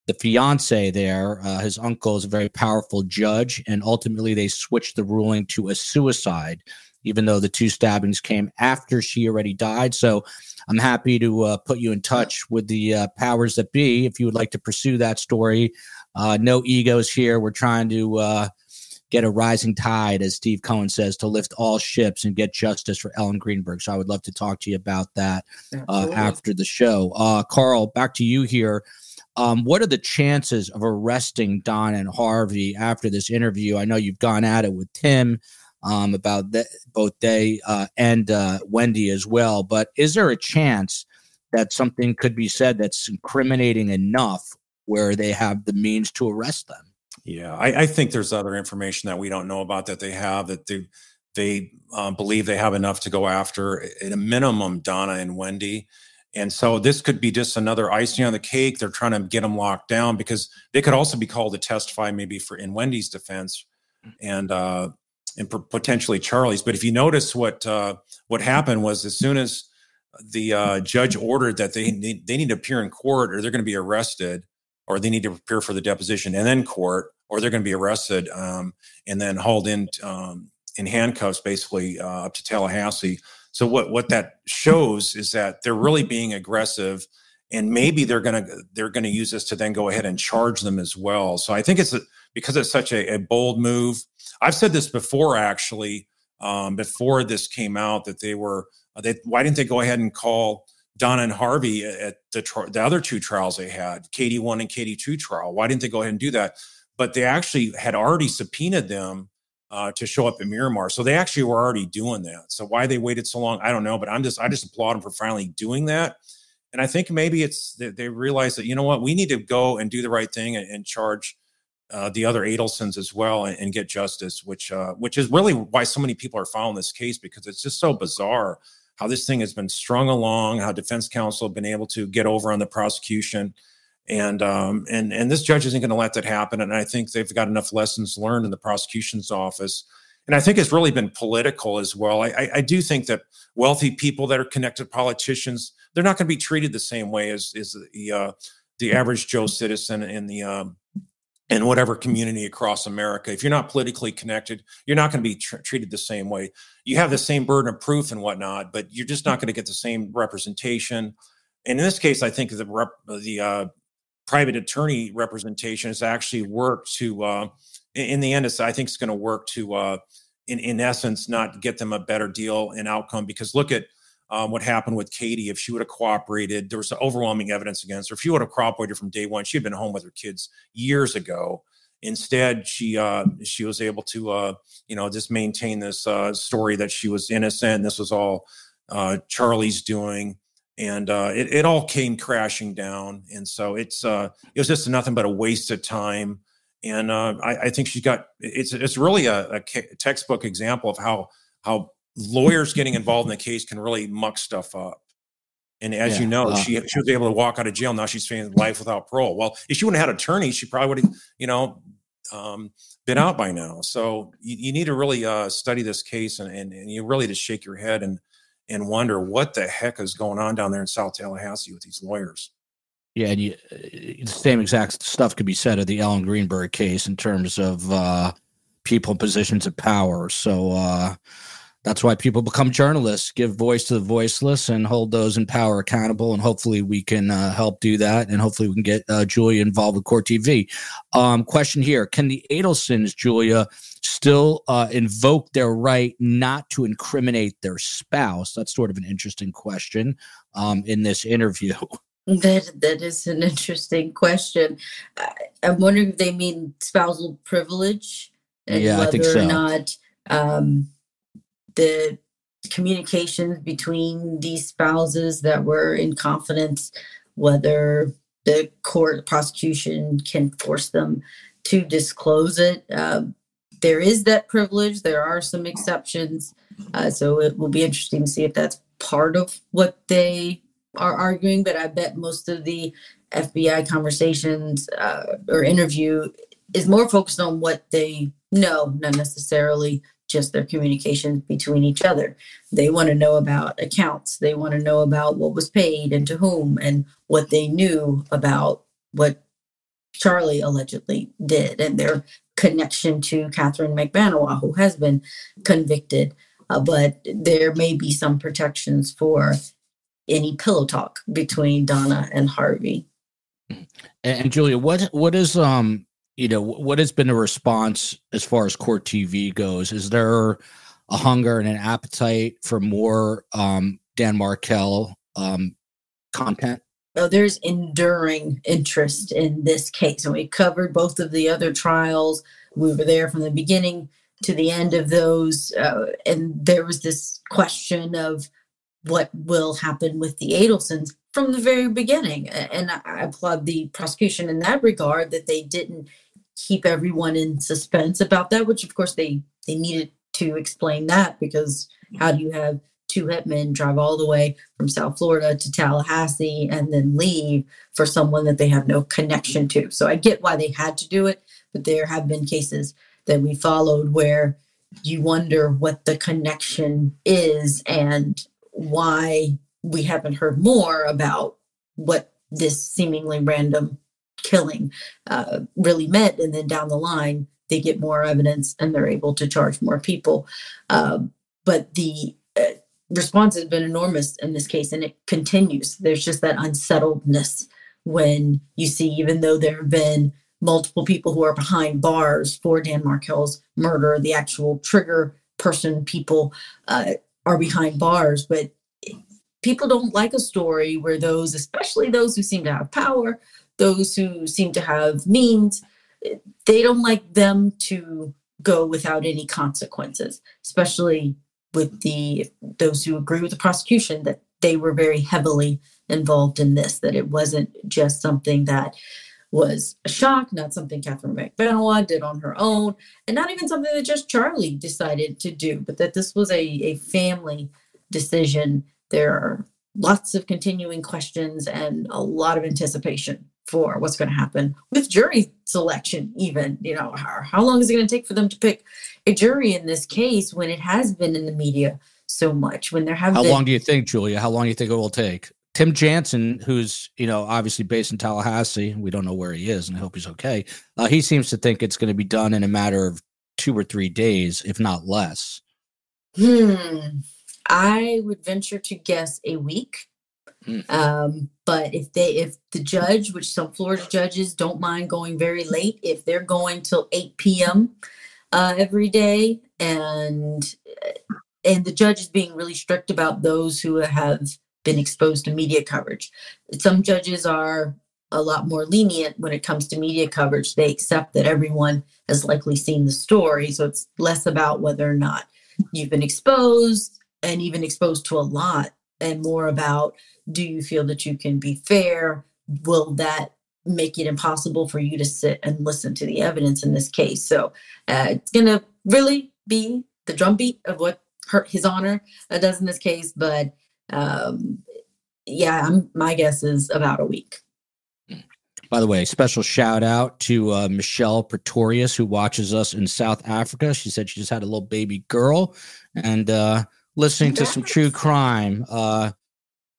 the fiance there, uh, his uncle, is a very powerful judge, and ultimately they switched the ruling to a suicide, even though the two stabbings came after she already died. So I'm happy to uh, put you in touch with the uh, powers that be if you would like to pursue that story. Uh, no egos here. We're trying to get a rising tide, as Steve Cohen says, to lift all ships and get justice for Ellen Greenberg. So I would love to talk to you about that uh, after the show. Uh, Carl, back to you here. Um, what are the chances of arresting Don and Harvey after this interview? I know you've gone at it with Tim um, about both they uh, and uh, Wendy as well, but is there a chance that something could be said that's incriminating enough where they have the means to arrest them? Yeah, I, I, think there's other information that we don't know about that they have that they they uh, believe they have enough to go after at a minimum Donna and Wendy. And so this could be just another icing on the cake. They're trying to get them locked down because they could also be called to testify, maybe for in Wendy's defense, and uh, and potentially Charlie's. But if you notice what uh, what happened was as soon as the uh, judge ordered that they need, they need to appear in court or they're going to be arrested, or they need to prepare for the deposition and then court, or they're going to be arrested um, and then hauled in um, in handcuffs, basically uh, up to Tallahassee. So what what that shows is that they're really being aggressive, and maybe they're gonna they're gonna use this to then go ahead and charge them as well. So I think it's a, because it's such a, a bold move. I've said this before, actually, um, before this came out, that they were they why didn't they go ahead and call Donna and Harvey at the, the other two trials they had, KD1 and KD2 trial. Why didn't they go ahead and do that? But they actually had already subpoenaed them uh, to show up in Miramar. So they actually were already doing that. So why they waited so long, I don't know. But I'm just, I just applaud them for finally doing that. And I think maybe it's they, they realize that you know what we need to go and do the right thing and, and charge uh, the other Adelsons as well and, and get justice, which uh, which is really why so many people are following this case because it's just so bizarre how this thing has been strung along, how defense counsel have been able to get over on the prosecution. And um, and and this judge isn't going to let that happen. And I think they've got enough lessons learned in the prosecution's office. And I think it's really been political as well. I, I, I do think that wealthy people that are connected to politicians, they're not going to be treated the same way as, as the uh, the average Joe citizen in the um, in whatever community across America. If you're not politically connected, you're not going to be tr- treated the same way. You have the same burden of proof and whatnot, but you're just not going to get the same representation. And in this case, I think the rep- the uh, private attorney representation has actually worked to. Uh, in the end, it's, I think it's going to work to, uh, in in essence, not get them a better deal and outcome. Because look at um, what happened with Katie. If she would have cooperated, there was overwhelming evidence against her. If she would have cooperated from day one, she had been home with her kids years ago. Instead, she uh, she was able to uh, you know just maintain this uh, story that she was innocent. This was all uh, Charlie's doing, and uh, it, it all came crashing down. And so it's uh, it was just nothing but a waste of time. And I, I, think she's got it's it's really a, a textbook example of how how lawyers getting involved in the case can really muck stuff up. And as yeah, you know, uh, she she was able to walk out of jail. Now she's facing life without parole. Well, if she wouldn't have had attorneys, she probably would have, you know, um, been out by now. So you, you need to really uh, study this case, and, and, and you really just shake your head and and wonder what the heck is going on down there in South Tallahassee with these lawyers. Yeah, and you, uh, the same exact stuff could be said of the Ellen Greenberg case in terms of uh, people in positions of power. So uh, that's why people become journalists, give voice to the voiceless, and hold those in power accountable. And hopefully, we can uh, help do that. And hopefully, we can get uh, Julia involved with Court TV. Um, question here: Can the Adelsons, Julia, still uh, invoke their right not to incriminate their spouse? That's sort of an interesting question um, in this interview. [laughs] That that is an interesting question. I, am wondering if they mean spousal privilege and yeah, whether so. or not. Um, the communications between these spouses that were in confidence, whether the court prosecution can force them to disclose it. Uh, there is that privilege. There are some exceptions. Uh, so it will be interesting to see if that's part of what they are arguing. But I bet most of the FBI conversations uh, or interview is more focused on what they know, not necessarily just their communication between each other. They want to know about accounts. They want to know about what was paid and to whom and what they knew about what Charlie allegedly did and their connection to Katherine Magbanua, who has been convicted. Uh, but there may be some protections for any pillow talk between Donna and Harvey. And Julia, what what is um you know, what has been the response as far as court TV goes? Is there a hunger and an appetite for more um, Dan Markel um, content? Oh, there's enduring interest in this case. And we covered both of the other trials. We were there from the beginning to the end of those. Uh, and there was this question of what will happen with the Adelsons from the very beginning. And I applaud the prosecution in that regard that they didn't keep everyone in suspense about that, which of course they they needed to explain that because how do you have two hitmen drive all the way from South Florida to Tallahassee and then leave for someone that they have no connection to? So I get why they had to do it, but there have been cases that we followed where you wonder what the connection is and why we haven't heard more about what this seemingly random killing uh, really meant. And then down the line, they get more evidence and they're able to charge more people. Uh, but the uh, response has been enormous in this case, and it continues. There's just that unsettledness when you see, even though there have been multiple people who are behind bars for Dan Markel's murder, the actual trigger person, people uh, are behind bars, but people don't like a story where those, especially those who seem to have power, those who seem to have means, they don't like them to go without any consequences, especially with the those who agree with the prosecution that they were very heavily involved in this, that it wasn't just something that was a shock, not something Katherine Magbanua did on her own, and not even something that just Charlie decided to do, but that this was a, a family decision, there are lots of continuing questions and a lot of anticipation for what's going to happen with jury selection even you know how, how long is it going to take for them to pick a jury in this case when it has been in the media so much when there have how been, long do you think julia how long do you think it will take? Tim jansen who's you know obviously based in tallahassee we don't know where he is and i hope he's okay uh, he seems to think it's going to be done in a matter of two or three days if not less. Hmm i would venture to guess a week Mm. Um, but if they if the judge, which some Florida judges don't mind going very late, if they're going till 8 p.m. Uh, every day, and and the judge is being really strict about those who have been exposed to media coverage. Some judges are a lot more lenient when it comes to media coverage. They accept that everyone has likely seen the story, so it's less about whether or not you've been exposed and even exposed to a lot and more about do you feel that you can be fair? Will that make it impossible for you to sit and listen to the evidence in this case? So uh, it's going to really be the drumbeat of what hurt his honor uh, does in this case. But um, yeah, I'm, my guess is about a week. By the way, special shout out to uh, Michelle Pretorius, who watches us in South Africa. She said she just had a little baby girl and uh, listening to some true crime. Uh,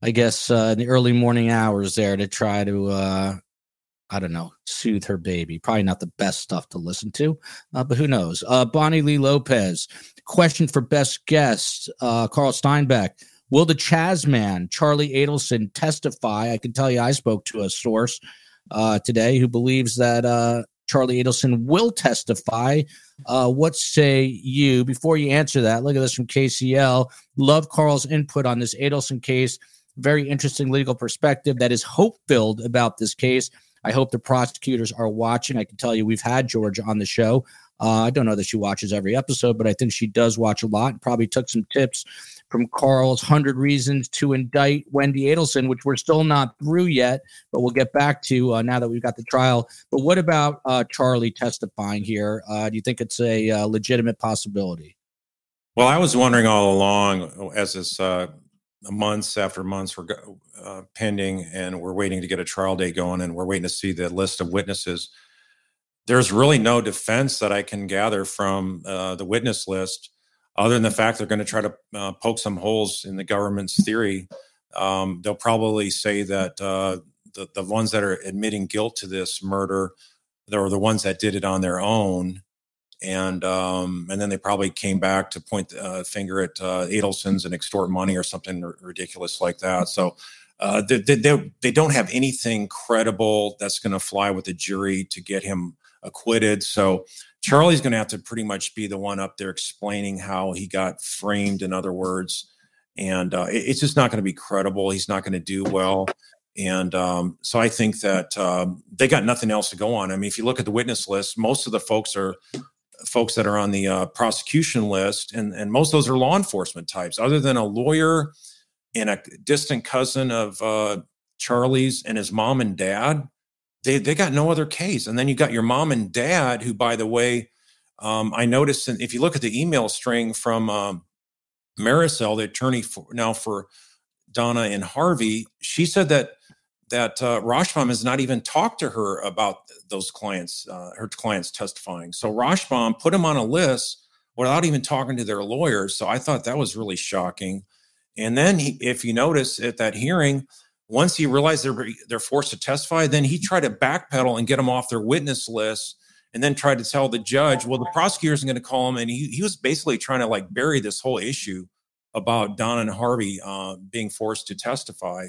I guess uh, in the early morning hours there to try to uh, I don't know soothe her baby. Probably not the best stuff to listen to, uh, but who knows? Uh, Bonnie Lee Lopez. Question for best guest, uh, Carl Steinbeck. Will the Chaz man, Charlie Adelson, testify? I can tell you, I spoke to a source uh, today who believes that uh, Charlie Adelson will testify. Uh, what say you? Before you answer that, look at this from KCL. Love Carl's input on this Adelson case very interesting legal perspective that is hope filled about this case. I hope the prosecutors are watching. I can tell you we've had Georgia on the show. Uh, I don't know that she watches every episode, but I think she does watch a lot and probably took some tips from Carl's 100 Reasons to Indict Wendy Adelson, which we're still not through yet, but we'll get back to uh, now that we've got the trial. But what about uh, Charlie testifying here? Uh, do you think it's a uh, legitimate possibility? Well, I was wondering all along as this uh, months after months were uh, pending and we're waiting to get a trial date going and we're waiting to see the list of witnesses there's really no defense that i can gather from the witness list other than the fact they're going to try to uh, poke some holes in the government's theory um, they'll probably say that uh, the, the ones that are admitting guilt to this murder they're the ones that did it on their own and um, and then they probably came back to point the uh, finger at uh, Adelson's and extort money or something r- ridiculous like that. So uh, they, they, they don't have anything credible that's going to fly with the jury to get him acquitted. So Charlie's going to have to pretty much be the one up there explaining how he got framed. In other words, and uh, it, it's just not going to be credible. He's not going to do well. And um, so I think that um, they got nothing else to go on. I mean, if you look at the witness list, most of the folks are folks that are on the uh, prosecution list, and, and most of those are law enforcement types, other than a lawyer and a distant cousin of uh, Charlie's and his mom and dad. They, they got no other case. And then you got your mom and dad, who, by the way, um, I noticed in, if you look at the email string from um, Marissel, the attorney for, now for Donna and Harvey, she said that that uh, Rashbaum has not even talked to her about those clients, uh, her clients testifying. So Rashbaum put him on a list without even talking to their lawyers. So I thought that was really shocking. And then, he, if you notice at that hearing, once he realized they're they're forced to testify, then he tried to backpedal and get them off their witness list, and then tried to tell the judge, "Well, the prosecutor isn't going to call him." And he he was basically trying to like bury this whole issue about Don and Harvey uh, being forced to testify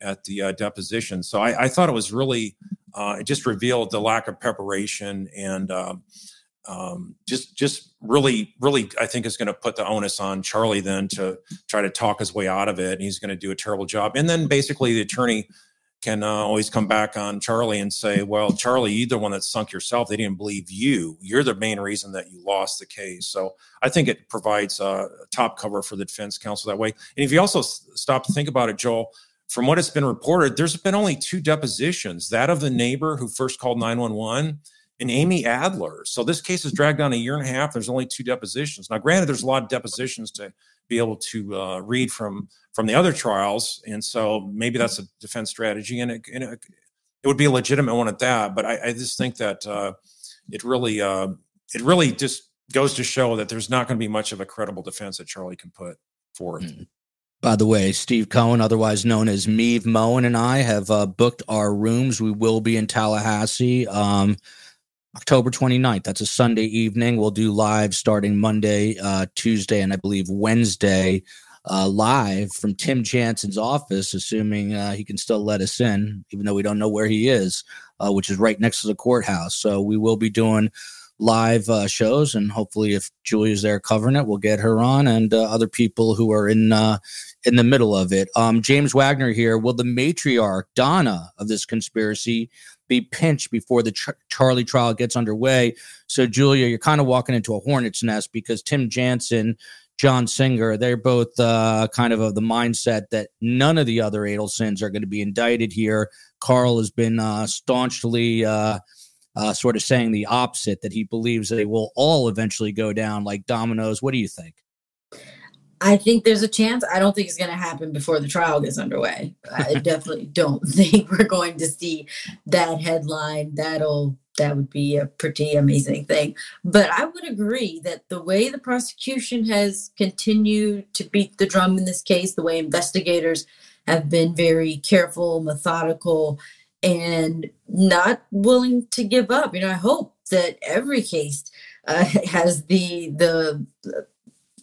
at the uh, deposition. So I, I, thought it was really, uh, it just revealed the lack of preparation and um, um, just, just really, really, I think is going to put the onus on Charlie then to try to talk his way out of it. And he's going to do a terrible job. And then basically the attorney can uh, always come back on Charlie and say, well, Charlie, you're the one that sunk yourself. They didn't believe you. You're the main reason that you lost the case. So I think it provides a top cover for the defense counsel that way. And if you also stop to think about it, Joel, from what has been reported, there's been only two depositions that of the neighbor who first called 911 and Amy Adler. So this case has dragged on a year and a half. There's only two depositions. Now, granted, there's a lot of depositions to be able to uh, read from from the other trials, and so maybe that's a defense strategy, and it, and it, it would be a legitimate one at that. But I, I just think that uh, it really uh, it really just goes to show that there's not going to be much of a credible defense that Charlie can put forth. Mm. By the way, Steve Cohen, otherwise known as Meave Moen, and I have uh, booked our rooms. We will be in Tallahassee um, October 29th. That's a Sunday evening. We'll do live starting Monday, uh, Tuesday, and I believe Wednesday uh, live from Tim Jansen's office, assuming uh, he can still let us in, even though we don't know where he is, uh, which is right next to the courthouse. So we will be doing live uh, shows, and hopefully, if Julia's there covering it, we'll get her on, and uh, other people who are in in the middle of it. Um, James Wagner here. Will the matriarch Donna of this conspiracy be pinched before the Charlie trial gets underway? So, Julia, you're kind of walking into a hornet's nest because Tim Jansen. John Singer, they're both uh, kind of of the mindset that none of the other Adelsons are going to be indicted here. Carl has been uh, staunchly uh, uh, sort of saying the opposite that he believes they will all eventually go down like dominoes. What do you think? I think there's a chance. I don't think it's going to happen before the trial gets underway. I definitely [laughs] don't think we're going to see that headline. That'll that would be a pretty amazing thing. But I would agree that the way the prosecution has continued to beat the drum in this case, the way investigators have been very careful, methodical, and not willing to give up. You know, I hope that every case uh, [laughs] has the the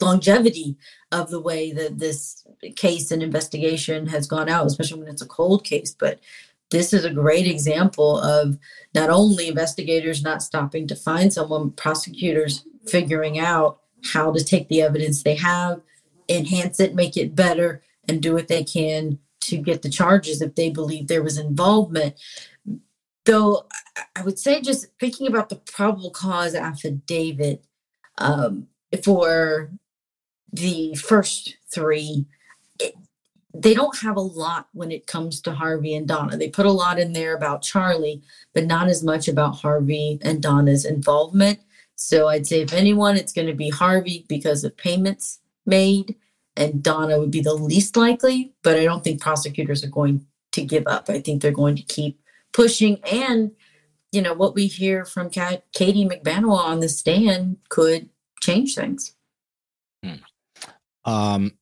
longevity of the way that this case and investigation has gone out, especially when it's a cold case. But this is a great example of not only investigators not stopping to find someone, prosecutors figuring out how to take the evidence they have, enhance it, make it better, and do what they can to get the charges if they believe there was involvement. Though I would say, just thinking about the probable cause affidavit um, for the first three, they don't have a lot when it comes to Harvey and Donna. They put a lot in there about Charlie, but not as much about Harvey and Donna's involvement. So I'd say, if anyone, it's going to be Harvey because of payments made and Donna would be the least likely, but I don't think prosecutors are going to give up. I think they're going to keep pushing. And, you know, what we hear from Kat, Katie Magbanua on the stand could change things. Um,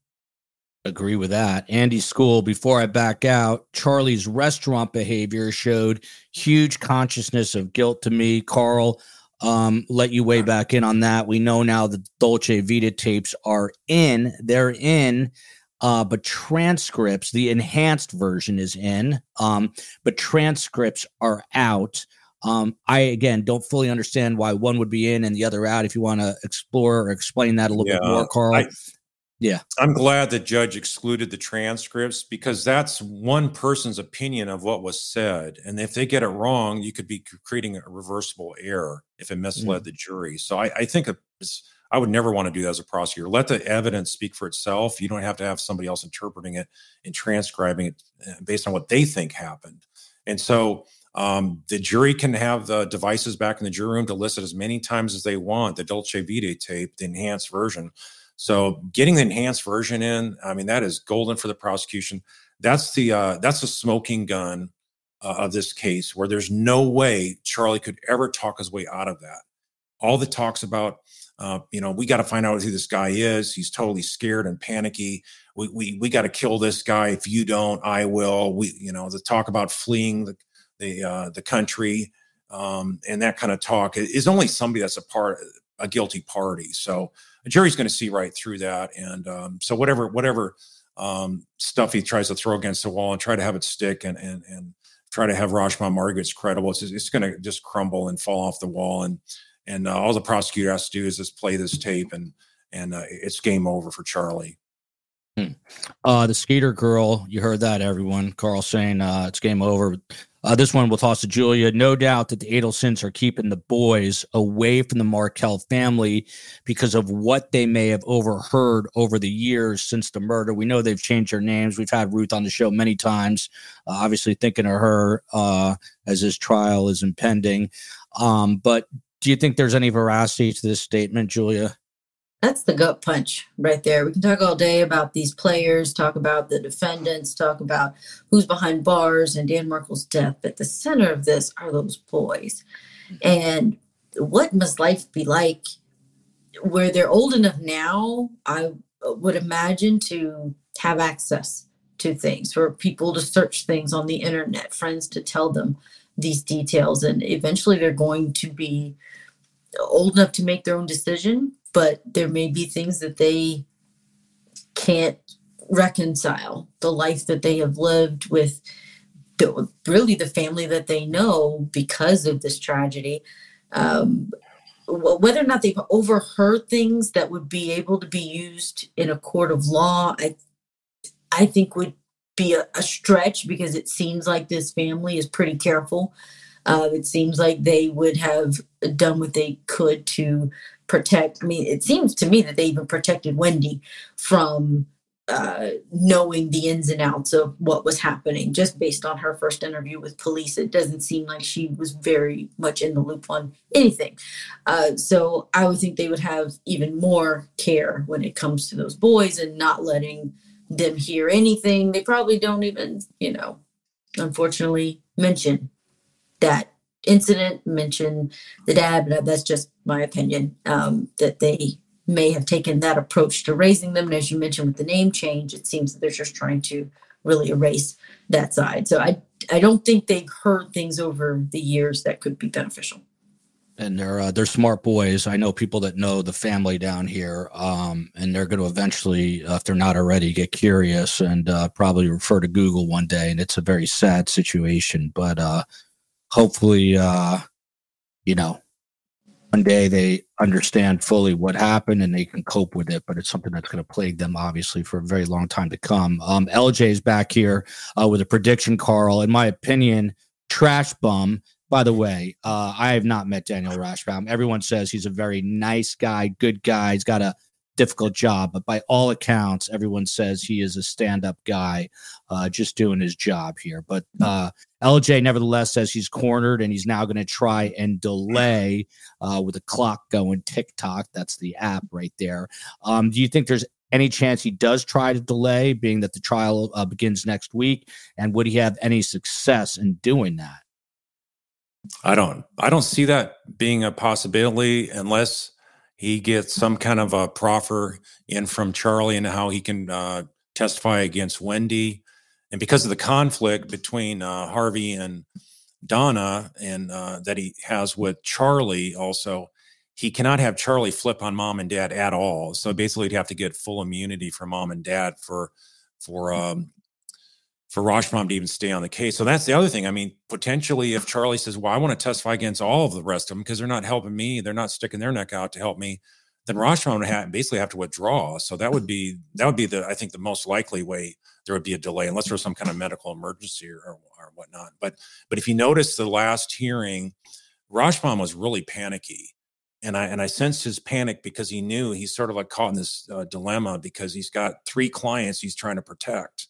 agree with that. Andy School, before I back out, Charlie's restaurant behavior showed huge consciousness of guilt to me. Carl, um, let you weigh back in on that. We know now the Dolce Vita tapes are in, they're in, uh, but transcripts, the enhanced version is in, um, but transcripts are out. Um, I again don't fully understand why one would be in and the other out. If you want to explore or explain that a little yeah, bit more, Carl. I, yeah. I'm glad the judge excluded the transcripts because that's one person's opinion of what was said. And if they get it wrong, you could be creating a reversible error if it misled mm. the jury. So I, I think I would never want to do that as a prosecutor. Let the evidence speak for itself. You don't have to have somebody else interpreting it and transcribing it uh, based on what they think happened. And so um, the jury can have the devices back in the jury room to listen as many times as they want the Dolce Vita tape, the enhanced version so getting the enhanced version in, I mean, that is golden for the prosecution. That's the uh, that's the smoking gun uh, of this case, where there's no way Charlie could ever talk his way out of that. All the talks about, uh, you know, we got to find out who this guy is. He's totally scared and panicky. We we we got to kill this guy. If you don't, I will. We, you know, the talk about fleeing the the uh, the country um, and that kind of talk is only somebody that's a part a guilty party. So the jury's going to see right through that. And um, so whatever whatever um, stuff he tries to throw against the wall and try to have it stick and and and try to have Rashma Margaret's credible, it's, it's going to just crumble and fall off the wall. And and uh, all the prosecutor has to do is just play this tape and and uh, it's game over for Charlie. Hmm. Uh, the skater girl, you heard that, everyone. Carl saying uh, it's game over. Uh, this one we'll toss to Julia. No doubt that the Adelsons are keeping the boys away from the Markel family because of what they may have overheard over the years since the murder. We know they've changed their names. We've had Ruth on the show many times, uh, obviously thinking of her uh, as this trial is impending. Um, but do you think there's any veracity to this statement, Julia? That's the gut punch right there. We can talk all day about these players, talk about the defendants, talk about who's behind bars and Dan Markel's death. But the center of this are those boys. Mm-hmm. And what must life be like where they're old enough now? I would imagine to have access to things, for people to search things on the internet, friends to tell them these details. And eventually they're going to be old enough to make their own decision but there may be things that they can't reconcile. The life that they have lived with the, really the family that they know because of this tragedy um, whether or not they've overheard things that would be able to be used in a court of law i i think would be a, a stretch because it seems like this family is pretty careful. Uh, it seems like they would have done what they could to protect. I mean, it seems to me that they even protected Wendy from uh, knowing the ins and outs of what was happening just based on her first interview with police. It doesn't seem like she was very much in the loop on anything. Uh, so I would think they would have even more care when it comes to those boys and not letting them hear anything. They probably don't even, you know, unfortunately mention that incident, mention the dad, but that's just my opinion, um, that they may have taken that approach to raising them. And as you mentioned with the name change, it seems that they're just trying to really erase that side. So I I don't think they've heard things over the years that could be beneficial. And they're uh, they're smart boys. I know people that know the family down here, um, and they're going to eventually, uh, if they're not already, get curious and uh, probably refer to Google one day. And it's a very sad situation, but uh, hopefully, uh, you know, one day they understand fully what happened and they can cope with it. But it's something that's going to plague them, obviously, for a very long time to come. Um, LJ is back here uh, with a prediction, Carl. In my opinion, trash bum. By the way, uh, I have not met Daniel Rashbaum. Everyone says he's a very nice guy, good guy. He's got a difficult job, but by all accounts, everyone says he is a stand up guy, uh, just doing his job here. But uh, LJ, nevertheless, says he's cornered and he's now going to try and delay uh, with the clock going tick tock. That's the app right there. Um, do you think there's any chance he does try to delay, being that the trial uh, begins next week? And would he have any success in doing that? I don't. I don't see that being a possibility unless he gets some kind of a proffer in from Charlie and how he can uh, testify against Wendy. And because of the conflict between uh, Harvey and Donna, and uh, that he has with Charlie, also, he cannot have Charlie flip on mom and dad at all. So basically, he'd have to get full immunity from mom and dad for for um, for Rashbaum to even stay on the case. So that's the other thing. I mean, potentially, if Charlie says, "Well, I want to testify against all of the rest of them because they're not helping me, they're not sticking their neck out to help me," then Rashbaum would have, basically have to withdraw. So that would be that would be the I think the most likely way there would be a delay unless there's some kind of medical emergency or, or, whatnot. But but if you notice the last hearing, Rashbaum was really panicky. And I and I sensed his panic because he knew he's sort of like caught in this uh, dilemma because he's got three clients he's trying to protect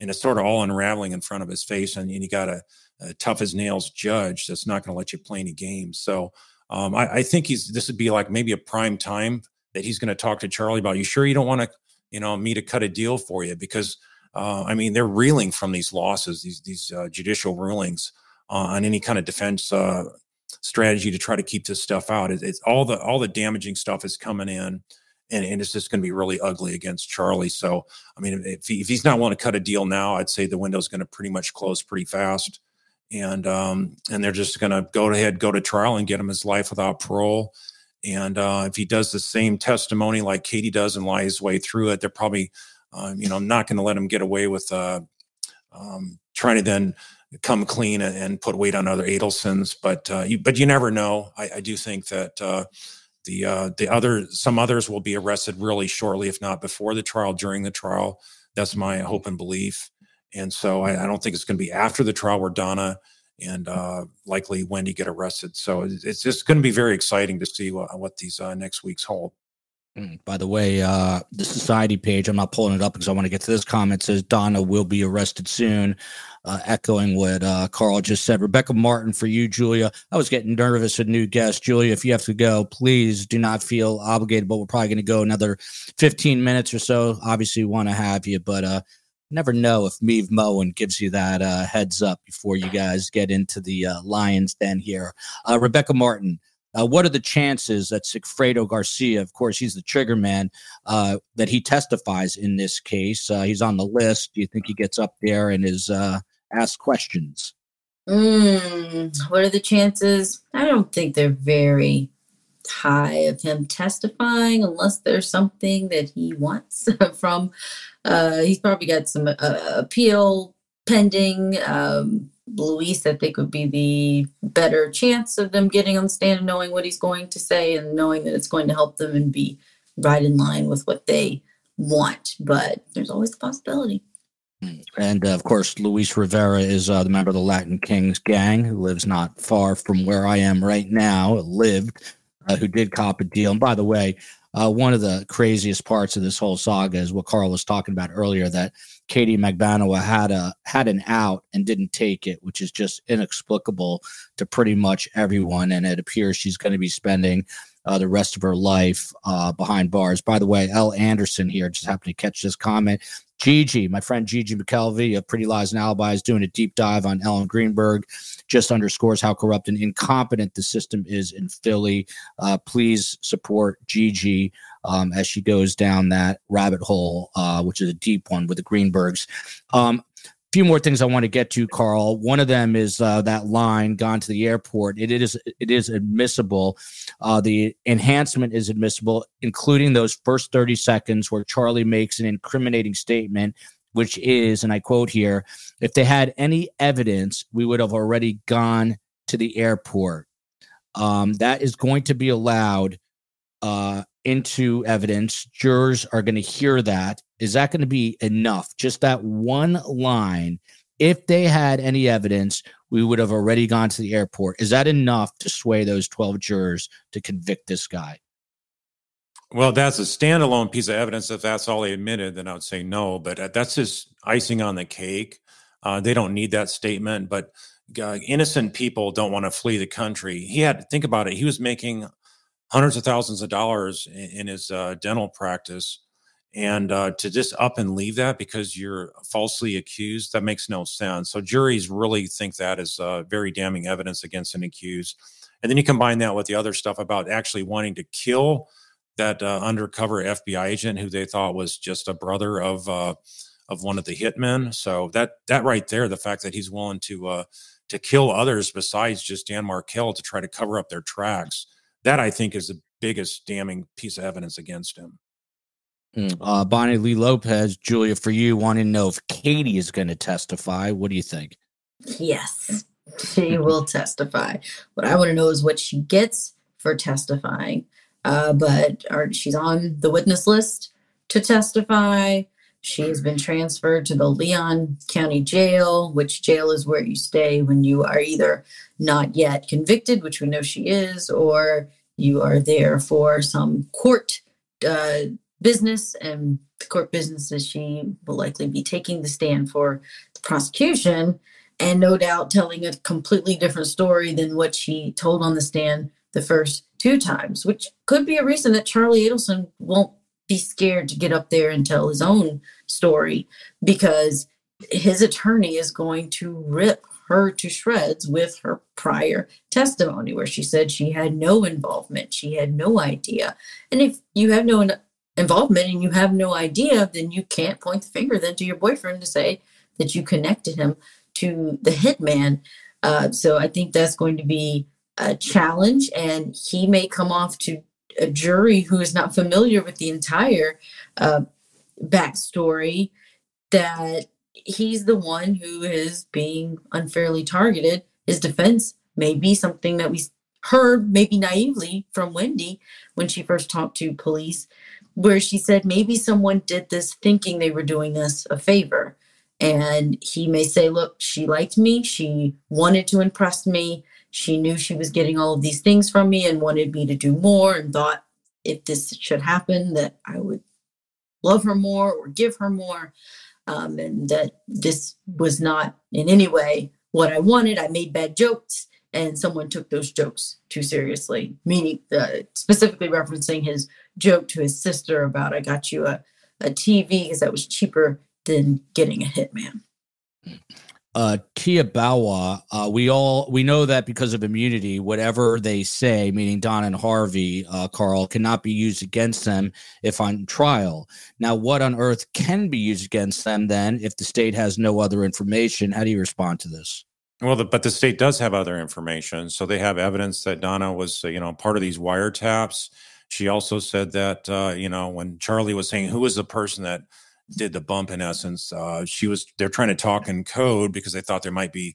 and it's sort of all unraveling in front of his face. And, and you got a, a, tough as nails judge that's not going to let you play any games. So um, I, I, think he's this would be like maybe a prime time that he's going to talk to Charlie about. You sure you don't want to, you know, me to cut a deal for you because uh, I mean they're reeling from these losses, these these uh, judicial rulings uh, on any kind of defense uh, strategy to try to keep this stuff out. It, it's all the all the damaging stuff is coming in and, and it's just going to be really ugly against Charlie. So, I mean, if, he, if he's not willing to cut a deal now, I'd say the window's going to pretty much close pretty fast. And um, and they're just going to go ahead, go to trial, and get him his life without parole. And uh, if he does the same testimony like Katie does and lies his way through it, they're probably, uh, you know, not going to let him get away with uh, um, trying to then come clean and, and, put weight on other Adelsons. But uh, you, but you never know. I, I do think that uh, the uh, the other some others will be arrested really shortly, if not before the trial, during the trial. That's my hope and belief. And so I, I don't think it's going to be after the trial where Donna and uh, likely Wendy get arrested. So it's just going to be very exciting to see what, what these uh, next weeks hold. Mm, by the way, uh, the society page, I'm not pulling it up because I want to get to this comment, says Donna will be arrested soon, uh, echoing what uh, Carl just said. Rebecca Martin, for you, Julia. I was getting nervous with new guests. Julia, if you have to go, please do not feel obligated, but we're probably going to go another 15 minutes or so. Obviously, want to have you, but uh, never know if Meave Moen gives you that uh, heads up before you guys get into the uh, Lions Den here. Uh, Rebecca Martin, uh, what are the chances that Sigfredo Garcia, of course, he's the trigger man, uh, that he testifies in this case? Uh, he's on the list. Do you think he gets up there and is uh, asked questions? Mm, what are the chances? I don't think they're very high of him testifying unless there's something that he wants [laughs] from. Uh, he's probably got some uh, appeal pending. Um, Luis, I think, would be the better chance of them getting on the stand and knowing what he's going to say and knowing that it's going to help them and be right in line with what they want. But there's always the possibility. And uh, of course, Luis Rivera is uh, the member of the Latin Kings gang who lives not far from where I am right now, lived, uh, who did cop a deal. And by the way, uh, one of the craziest parts of this whole saga is what Carl was talking about earlier that Katie Magbanua had a had an out and didn't take it, which is just inexplicable to pretty much everyone. And it appears she's going to be spending uh, the rest of her life uh, behind bars. By the way, L. Anderson here just happened to catch this comment. Gigi, my friend Gigi McKelvey of Pretty Lies and Alibis, doing a deep dive on Ellen Greenberg, just underscores how corrupt and incompetent the system is in Philly. Uh, please support Gigi um, as she goes down that rabbit hole, uh, which is a deep one with the Greenbergs. Um, few more things I want to get to, Carl. One of them is uh, that line gone to the airport. It, it is it is admissible. Uh, the enhancement is admissible, including those first thirty seconds where Charlie makes an incriminating statement, which is, and I quote here: "If they had any evidence, we would have already gone to the airport." Um, that is going to be allowed uh, into evidence. Jurors are going to hear that. Is that going to be enough? Just that one line. If they had any evidence, we would have already gone to the airport. Is that enough to sway those 12 jurors to convict this guy? Well, that's a standalone piece of evidence. If that's all they admitted, then I would say no. But uh, that's just icing on the cake. Uh, they don't need that statement. But uh, innocent people don't want to flee the country. He had to think about it. He was making hundreds of thousands of dollars in, in his uh, dental practice. And uh, to just up and leave that because you're falsely accused, that makes no sense. So juries really think that is uh, very damning evidence against an accused. And then you combine that with the other stuff about actually wanting to kill that uh, undercover FBI agent who they thought was just a brother of uh, of one of the hitmen. So that that right there, the fact that he's willing to uh, to kill others besides just Dan Markel to try to cover up their tracks that I think is the biggest damning piece of evidence against him. Hmm. Uh, Bonnie Lee Lopez, Julia, for you, wanting to know if Katie is going to testify. What do you think? Yes, she will testify. What I want to know is what she gets for testifying. Uh, but are, she's on the witness list to testify. She has been transferred to the Leon County Jail, which jail is where you stay when you are either not yet convicted, which we know she is, or you are there for some court uh, business. And the court business is she will likely be taking the stand for the prosecution and no doubt telling a completely different story than what she told on the stand the first two times, which could be a reason that Charlie Adelson won't be scared to get up there and tell his own story because his attorney is going to rip her to shreds with her prior testimony where she said she had no involvement she had no idea. And if you have no involvement and you have no idea then you can't point the finger then to your boyfriend to say that you connected him to the hitman. Uh, so i think that's going to be a challenge and he may come off to a jury who is not familiar with the entire uh, backstory that he's the one who is being unfairly targeted. His defense may be something that we heard maybe naively from Wendi when she first talked to police, where she said maybe someone did this thinking they were doing us a favor. And he may say, Look, she liked me. She wanted to impress me. She knew she was getting all of these things from me and wanted me to do more and thought if this should happen, that I would love her more or give her more. Um, and that this was not in any way what I wanted. I made bad jokes and someone took those jokes too seriously, meaning uh, specifically referencing his joke to his sister about I got you a, a TV because that was cheaper than getting a hitman. Uh, Tia Bawa, uh, we all we know that because of immunity, whatever they say, meaning Don and Harvey, uh, Carl, cannot be used against them if on trial. Now, what on earth can be used against them then if the state has no other information? How do you respond to this? Well, the, but the state does have other information. So they have evidence that Donna was, uh, you know, part of these wiretaps. She also said that, uh, you know, when Charlie was saying who was the person that did the bump, in essence, uh, she was, they're trying to talk in code because they thought there might be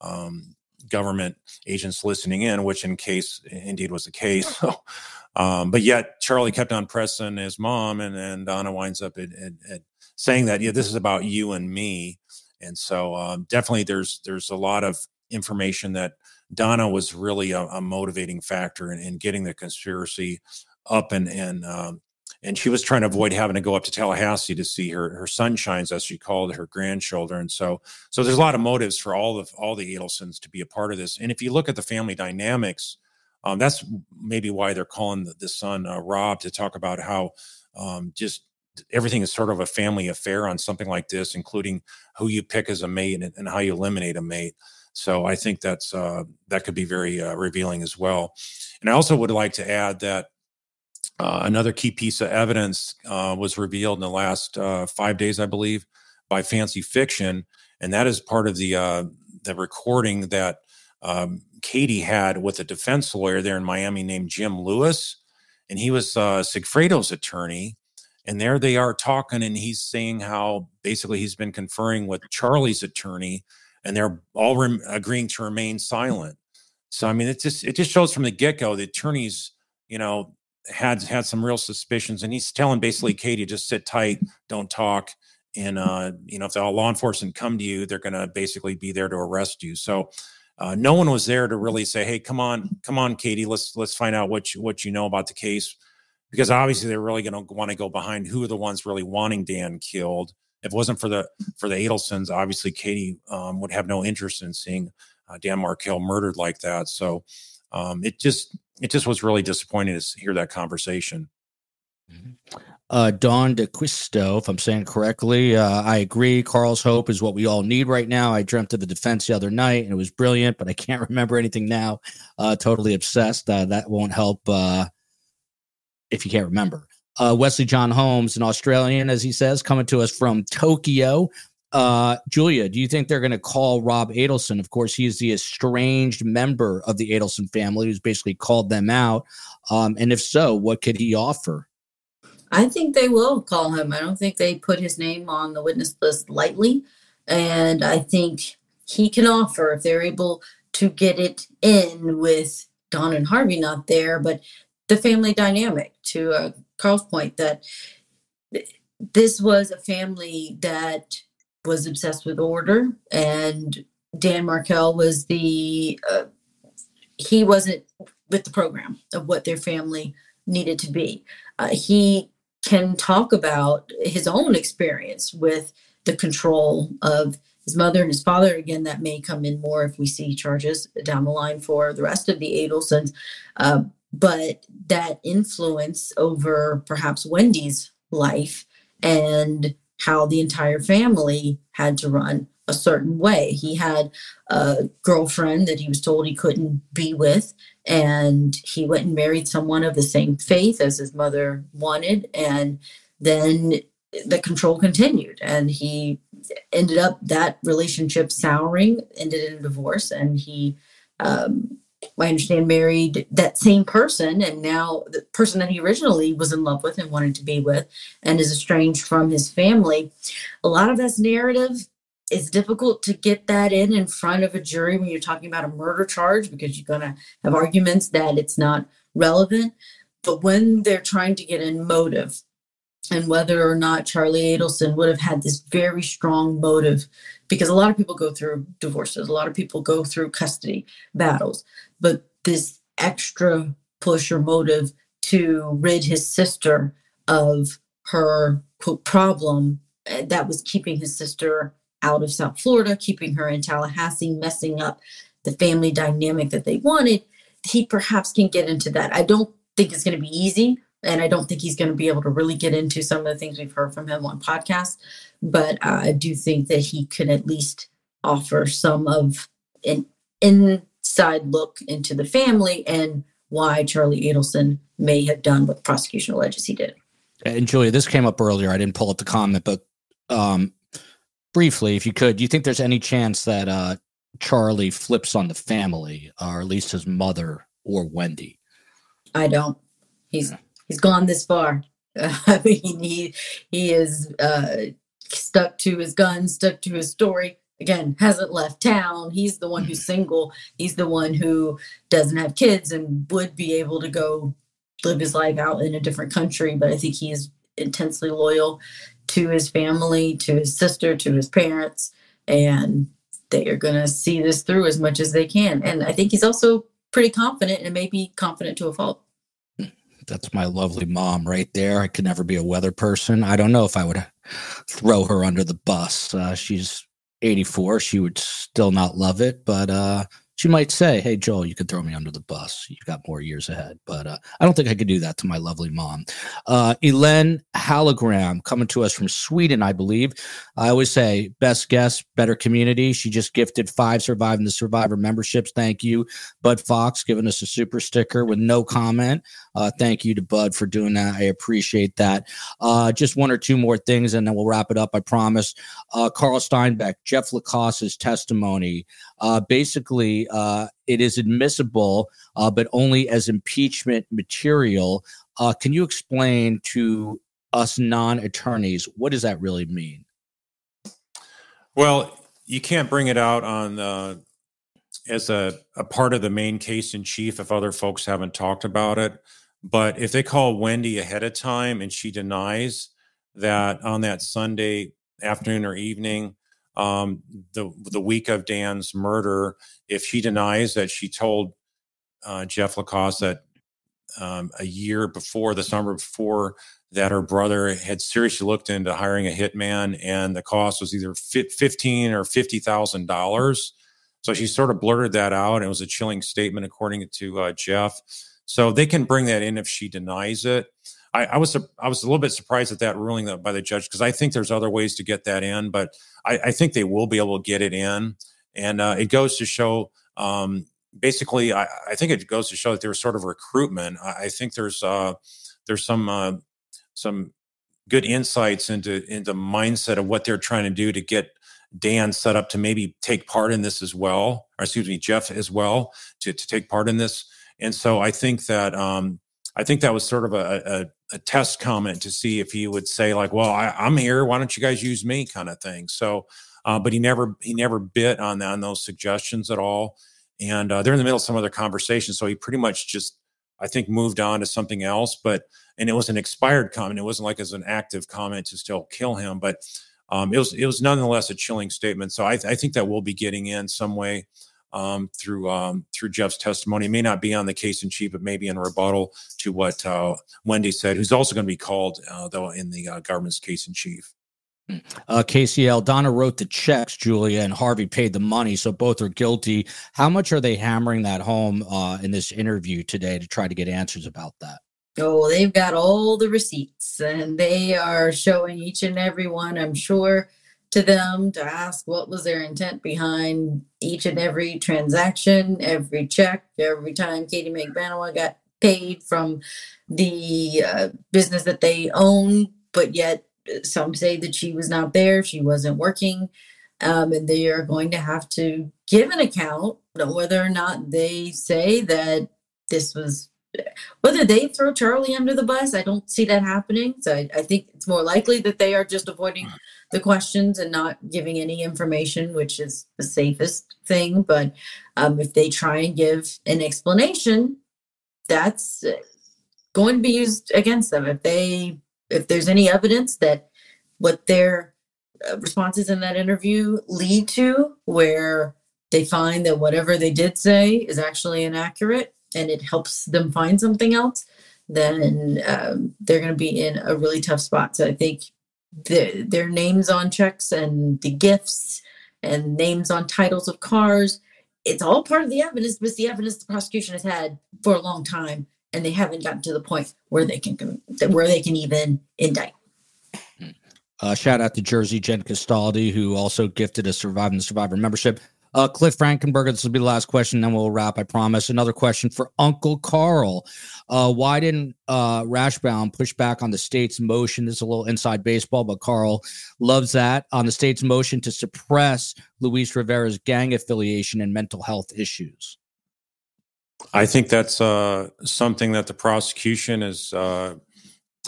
um, government agents listening in, which in case indeed was the case. [laughs] um, but yet Charlie kept on pressing his mom, and, and Donna winds up at, at, at saying that, yeah, this is about you and me. And so um, definitely there's there's a lot of information that Donna was really a, a motivating factor in, in, getting the conspiracy up and and um, and she was trying to avoid having to go up to Tallahassee to see her her sunshines as she called her grandchildren. So so there's a lot of motives for all of all the Adelsons to be a part of this. And if you look at the family dynamics, um, that's maybe why they're calling the, the son uh, Rob to talk about how um, just everything is sort of a family affair on something like this, including who you pick as a mate and, and how you eliminate a mate. So I think that's uh, that could be very uh, revealing as well. And I also would like to add that uh, another key piece of evidence uh, was revealed in the last uh, five days, I believe, by Fancy Fiction, and that is part of the uh, the recording that um, Katie had with a defense lawyer there in Miami named Jim Lewis, and he was Sigfredo's attorney and there they are talking, and he's saying how basically he's been conferring with Charlie's attorney, and they're all rem- agreeing to remain silent. So I mean, it just it just shows from the get go the attorneys, you know, had had some real suspicions, and he's telling basically Katie just sit tight, don't talk, and uh, you know if the law enforcement come to you, they're going to basically be there to arrest you. So. Uh, no one was there to really say, "Hey, come on, come on, Katie, let's let's find out what you, what you know about the case." because obviously they're really going to want to go behind who are the ones really wanting Dan killed. If it wasn't for the for the Adelsons, obviously Katie um, would have no interest in seeing uh, Dan Markel murdered like that. So um, it just it just was really disappointing to hear that conversation. Mm-hmm. Uh, Don DeQuisto, if I'm saying correctly, uh, I agree. Carl's hope is what we all need right now. I dreamt of the defense the other night and it was brilliant, but I can't [laughs] remember anything now. Uh, totally obsessed. Uh, that won't help uh, if you can't remember. Uh, Wesley John Holmes, an Australian, as he says, coming to us from Tokyo. Uh, Julia, do you think they're going to call Rob Adelson? Of course, he's the estranged member of the Adelson family who's basically called them out. Um, and if so, what could he offer? I think they will call him. I don't think they put his name on the witness list lightly. And I think he can offer if they're able to get it in with Don and Harvey not there, but the family dynamic to uh, Carl's point that this was a family that was obsessed with order and Dan Markel was the uh, he wasn't with the program of what their family needed to be. Uh, he can talk about his own experience with the control of his mother and his father. Again, that may come in more if we see charges down the line for the rest of the Adelsons. Uh, but that influence over perhaps Wendi's life and how the entire family had to run a certain way. He had a girlfriend that he was told he couldn't be with, and he went and married someone of the same faith as his mother wanted. And then the control continued, and he ended up that relationship souring, ended in a divorce, and he um, I understand, married that same person, and now the person that he originally was in love with and wanted to be with, and is estranged from his family. A lot of that's narrative. It's difficult to get that in in front of a jury when you're talking about a murder charge because you're going to have arguments that it's not relevant. But when they're trying to get in motive, and whether or not Charlie Adelson would have had this very strong motive, because a lot of people go through divorces, a lot of people go through custody battles but this extra push or motive to rid his sister of her quote problem eh, that was keeping his sister out of South Florida, keeping her in Tallahassee, messing up the family dynamic that they wanted, he perhaps can get into that. I don't think it's going to be easy. And I don't think he's going to be able to really get into some of the things we've heard from him on podcasts. But uh, I do think that he could at least offer some of an inside look into the family and why Charlie Adelson may have done what the prosecution alleges he did. And Julia, this came up earlier. I didn't pull up the comment, but um, briefly, if you could, do you think there's any chance that uh, Charlie flips on the family, or at least his mother or Wendi? I don't. He's yeah. he's gone this far. Uh, [laughs] I mean, he he is uh, stuck to his guns, stuck to his story. Again, hasn't left town. He's the one who's mm-hmm. single. He's the one who doesn't have kids and would be able to go live his life out in a different country. But I think he is intensely loyal to his family, to his sister, to his parents, and they are going to see this through as much as they can. And I think he's also pretty confident and maybe confident to a fault. That's my lovely mom right there. I could never be a weather person. I don't know if I would throw her under the bus. Uh, she's 84. She would still not love it, but uh, she might say, Hey, Joel, you could throw me under the bus. You've got more years ahead. But uh, I don't think I could do that to my lovely mom. Uh, Elen Halogram coming to us from Sweden, I believe. I always say, best guest, better community. She just gifted five surviving the survivor memberships. Thank you. Bud Fox giving us a super sticker with no comment. Uh, thank you to Bud for doing that. I appreciate that. Uh, just one or two more things, and then we'll wrap it up. I promise. Uh, Carl Steinbeck, Jeff Lacasse's testimony. Uh, basically, uh, it is admissible, uh, but only as impeachment material. can you explain to us non-attorneys what does that really mean? Well, you can't bring it out on uh, as a, a part of the main case in chief if other folks haven't talked about it. But if they call Wendi ahead of time and she denies that on that Sunday afternoon or evening, um, the the week of Dan's murder, if she denies that she told uh, Jeff Lacasse that um, a year before, the summer before, that her brother had seriously looked into hiring a hitman, and the cost was either fifteen or fifty thousand dollars. So she sort of blurted that out. It was a chilling statement, according to uh, Jeff. So they can bring that in if she denies it. I, I was I was a little bit surprised at that ruling by the judge because I think there's other ways to get that in, but I, I think they will be able to get it in, and uh, it goes to show. Um, basically, I, I, think it goes to show that there's sort of recruitment. I, think there's uh, there's some uh, some good insights into into mindset of what they're trying to do to get Dan set up to maybe take part in this as well, or excuse me, Jeff as well to to take part in this. And so I think that um, I think that was sort of a, a, a, test comment to see if he would say like, "Well, I, am here. Why don't you guys use me?" kind of thing. So, uh, but he never he never bit on on those suggestions at all. And uh, they're in the middle of some other conversation, so he pretty much just I think moved on to something else. But and it was an expired comment. It wasn't like as an active comment to still kill him, but um, it was it was nonetheless a chilling statement. So I, I think that we'll be getting in some way um, through um, through Jeff's testimony. It may not be on the case in chief, but maybe in rebuttal to what uh, Wendi said, who's also going to be called uh, though in the uh, government's case in chief. Hmm. Uh, KCL, Donna wrote the checks, Julia, and Harvey paid the money, so both are guilty. How much are they hammering that home uh, in this interview today to try to get answers about that? Oh, they've got all the receipts and they are showing each and every one, I'm sure, to them to ask what was their intent behind each and every transaction, every check, every time Katie Magbanua got paid from the uh, business that they own, but yet uh, some say that she was not there, she wasn't working, um, and they are going to have to give an account whether or not they say that this was whether they throw Charlie under the bus, I don't see that happening. So I, I, think it's more likely that they are just avoiding the questions and not giving any information, which is the safest thing. But um, if they try and give an explanation, that's going to be used against them. If they, if there's any evidence that what their uh, responses in that interview lead to, where they find that whatever they did say is actually inaccurate and it helps them find something else, then um, they're going to be in a really tough spot. So I think the, their names on checks and the gifts and names on titles of cars, it's all part of the evidence, but it's the evidence the prosecution has had for a long time, and they haven't gotten to the point where they can where they can even indict. Uh, shout out to Jersey Jen Castaldi, who also gifted a Surviving the Survivor membership. Uh, Cliff Frankenberger, this will be the last question, then we'll wrap, I promise. Another question for Uncle Carl. Uh, why didn't uh, Rashbaum push back on the state's motion? This is a little inside baseball, but Carl loves that. On the state's motion to suppress Luis Rivera's gang affiliation and mental health issues. I think that's uh, something that the prosecution is. Uh,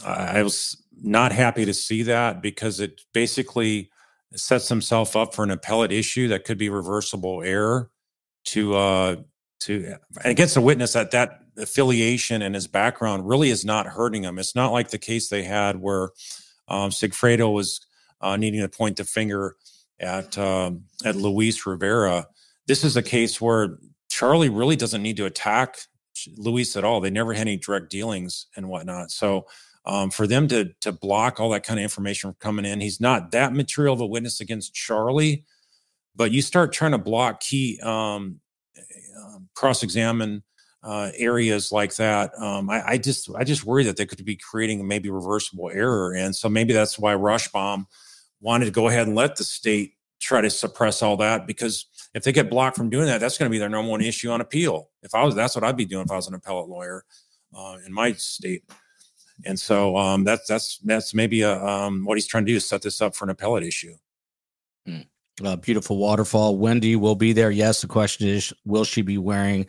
I was not happy to see that because it basically sets himself up for an appellate issue that could be reversible error to uh to against a witness that that affiliation and his background really is not hurting him. It's not like the case they had where um, Sigfredo was uh, needing to point the finger at um, at Luis Rivera. This is a case where Charlie really doesn't need to attack Luis at all. They never had any direct dealings and whatnot. So um, for them to to block all that kind of information from coming in. He's not that material of a witness against Charlie, but you start trying to block key um, um cross-examine uh, areas like that. Um, I, I, just I just worry that they could be creating maybe reversible error, and so maybe that's why Rashbaum wanted to go ahead and let the state try to suppress all that because if they get blocked from doing that, that's going to be their number one issue on appeal. If I was, that's what I'd be doing if I was an appellate lawyer uh, in my state. And so um, that's that's that's maybe a, um, what he's trying to do is set this up for an appellate issue. Hmm. Uh, beautiful waterfall. Wendi will be there. Yes. The question is, will she be wearing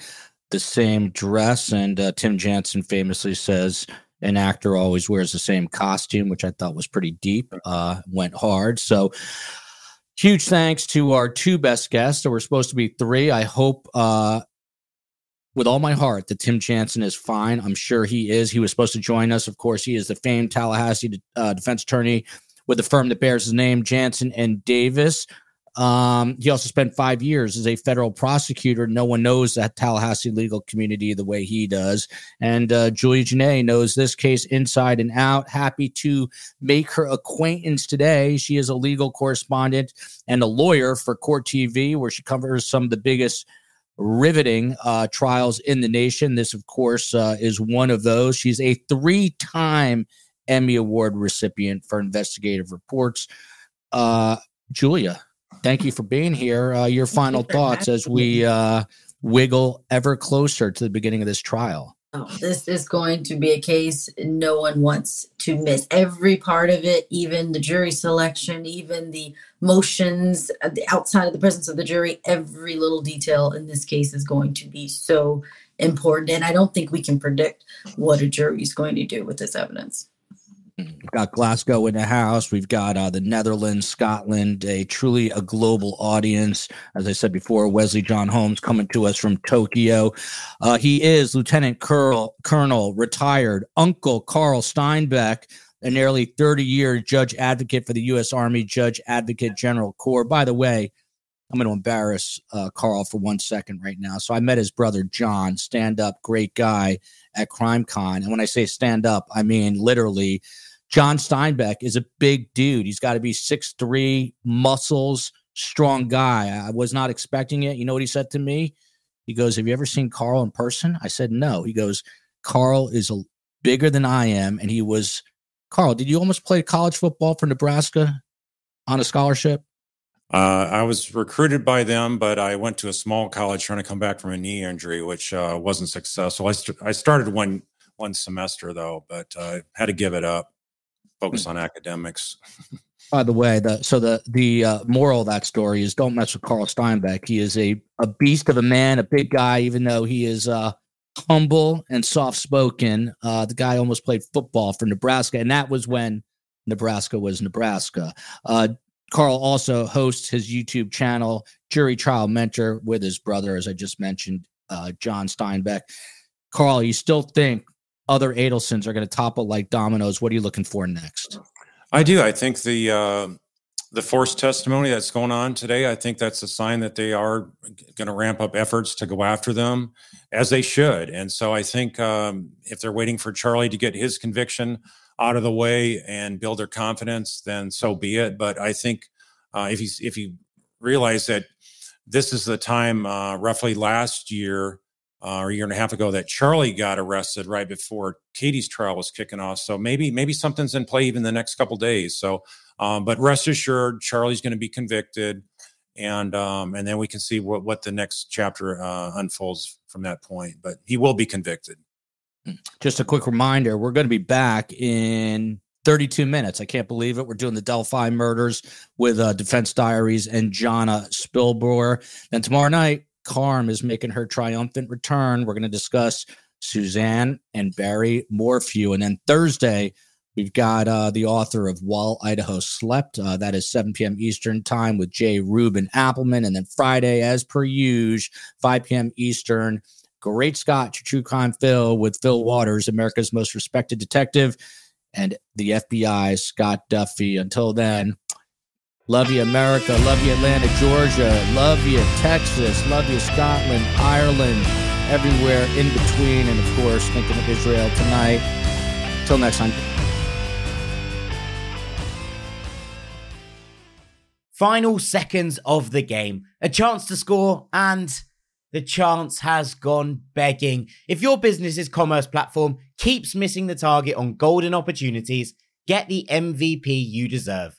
the same dress? And uh, Tim Jansen famously says an actor always wears the same costume, which I thought was pretty deep. Uh, went hard. So huge thanks to our two best guests. There were supposed to be three. I hope uh, with all my heart that Tim Jansen is fine. I'm sure he is. He was supposed to join us. Of course, he is the famed Tallahassee uh, defense attorney with the firm that bears his name, Jansen and Davis. Um, he also spent five years as a federal prosecutor. No one knows that Tallahassee legal community the way he does. And uh, Julia Jenae knows this case inside and out. Happy to make her acquaintance today. She is a legal correspondent and a lawyer for Court TV, where she covers some of the biggest riveting uh, trials in the nation. This, of course, uh, is one of those. She's a three time Emmy Award recipient for investigative reports. Uh, Julia, thank you for being here. Uh, your final thoughts as we uh, wiggle ever closer to the beginning of this trial. Oh, this is going to be a case no one wants to miss. Every part of it, even the jury selection, even the motions uh, the outside of the presence of the jury, every little detail in this case is going to be so important. And I don't think we can predict what a jury is going to do with this evidence. We've got Glasgow in the house. We've got uh, the Netherlands, Scotland, a truly a global audience. As I said before, Wesley John Holmes coming to us from Tokyo. Uh, he is Lieutenant Colonel, Colonel, retired Uncle Carl Steinbeck, a nearly 30 year judge advocate for the U.S. Army Judge Advocate General Corps. By the way, I'm going to embarrass uh, Carl for one second right now. So I met his brother John, stand up, great guy at CrimeCon. And when I say stand up, I mean literally John Steinbeck is a big dude. He's got to be six three, muscles, strong guy. I was not expecting it. You know what he said to me? He goes, Have you ever seen Carl in person? I said, No. He goes, Carl is a, bigger than I am. And he was, Carl, did you almost play college football for Nebraska on a scholarship? Uh, I was recruited by them, but I went to a small college trying to come back from a knee injury, which uh, wasn't successful. I, st- I started one one semester though, but uh, had to give it up focus on academics. [laughs] By the way, the so the the uh, moral of that story is don't mess with Carl Steinbeck. He is a a beast of a man, a big guy, even though he is uh, humble and soft spoken. Uh, the guy almost played football for Nebraska, and that was when Nebraska was Nebraska. Uh, Carl also hosts his YouTube channel, Jury Trial Mentor, with his brother, as I just mentioned, uh, John Steinbeck. Carl, you still think other Adelsons are going to topple like dominoes. What are you looking for next? I do. I think the uh, the forced testimony that's going on today, I think that's a sign that they are going to ramp up efforts to go after them as they should. And so I think um, if they're waiting for Charlie to get his conviction out of the way and build their confidence, then so be it. But I think uh, if he's if he realize that this is the time uh, roughly last year uh, or a year and a half ago that Charlie got arrested right before Katie's trial was kicking off. So maybe maybe something's in play even the next couple days. So, um, but rest assured, Charlie's going to be convicted, and um, and then we can see what what the next chapter uh, unfolds from that point. But he will be convicted. Just a quick reminder: we're going to be back in 32 minutes. I can't believe it. We're doing the Delphi murders with uh, Defense Diaries and Jana Spilbor. Then tomorrow night, Carm is making her triumphant return. We're going to discuss Suzanne and Barry Morphew. And then Thursday, we've got uh, the author of While Idaho Slept. Uh, that is 7 p.m. Eastern Time with Jay Rubin Appleman. And then Friday, as per usual, 5 p.m. Eastern. Great Scott, True Crime Phil with Phil Waters, America's most respected detective, and the FBI, Scott Duffy. Until then, Love you, America. Love you, Atlanta, Georgia. Love you, Texas. Love you, Scotland, Ireland, everywhere in between. And of course, thinking of Israel tonight. Till next time. Final seconds of the game. A chance to score, and the chance has gone begging. If your business's commerce platform keeps missing the target on golden opportunities, get the MVP you deserve.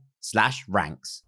slash ranks.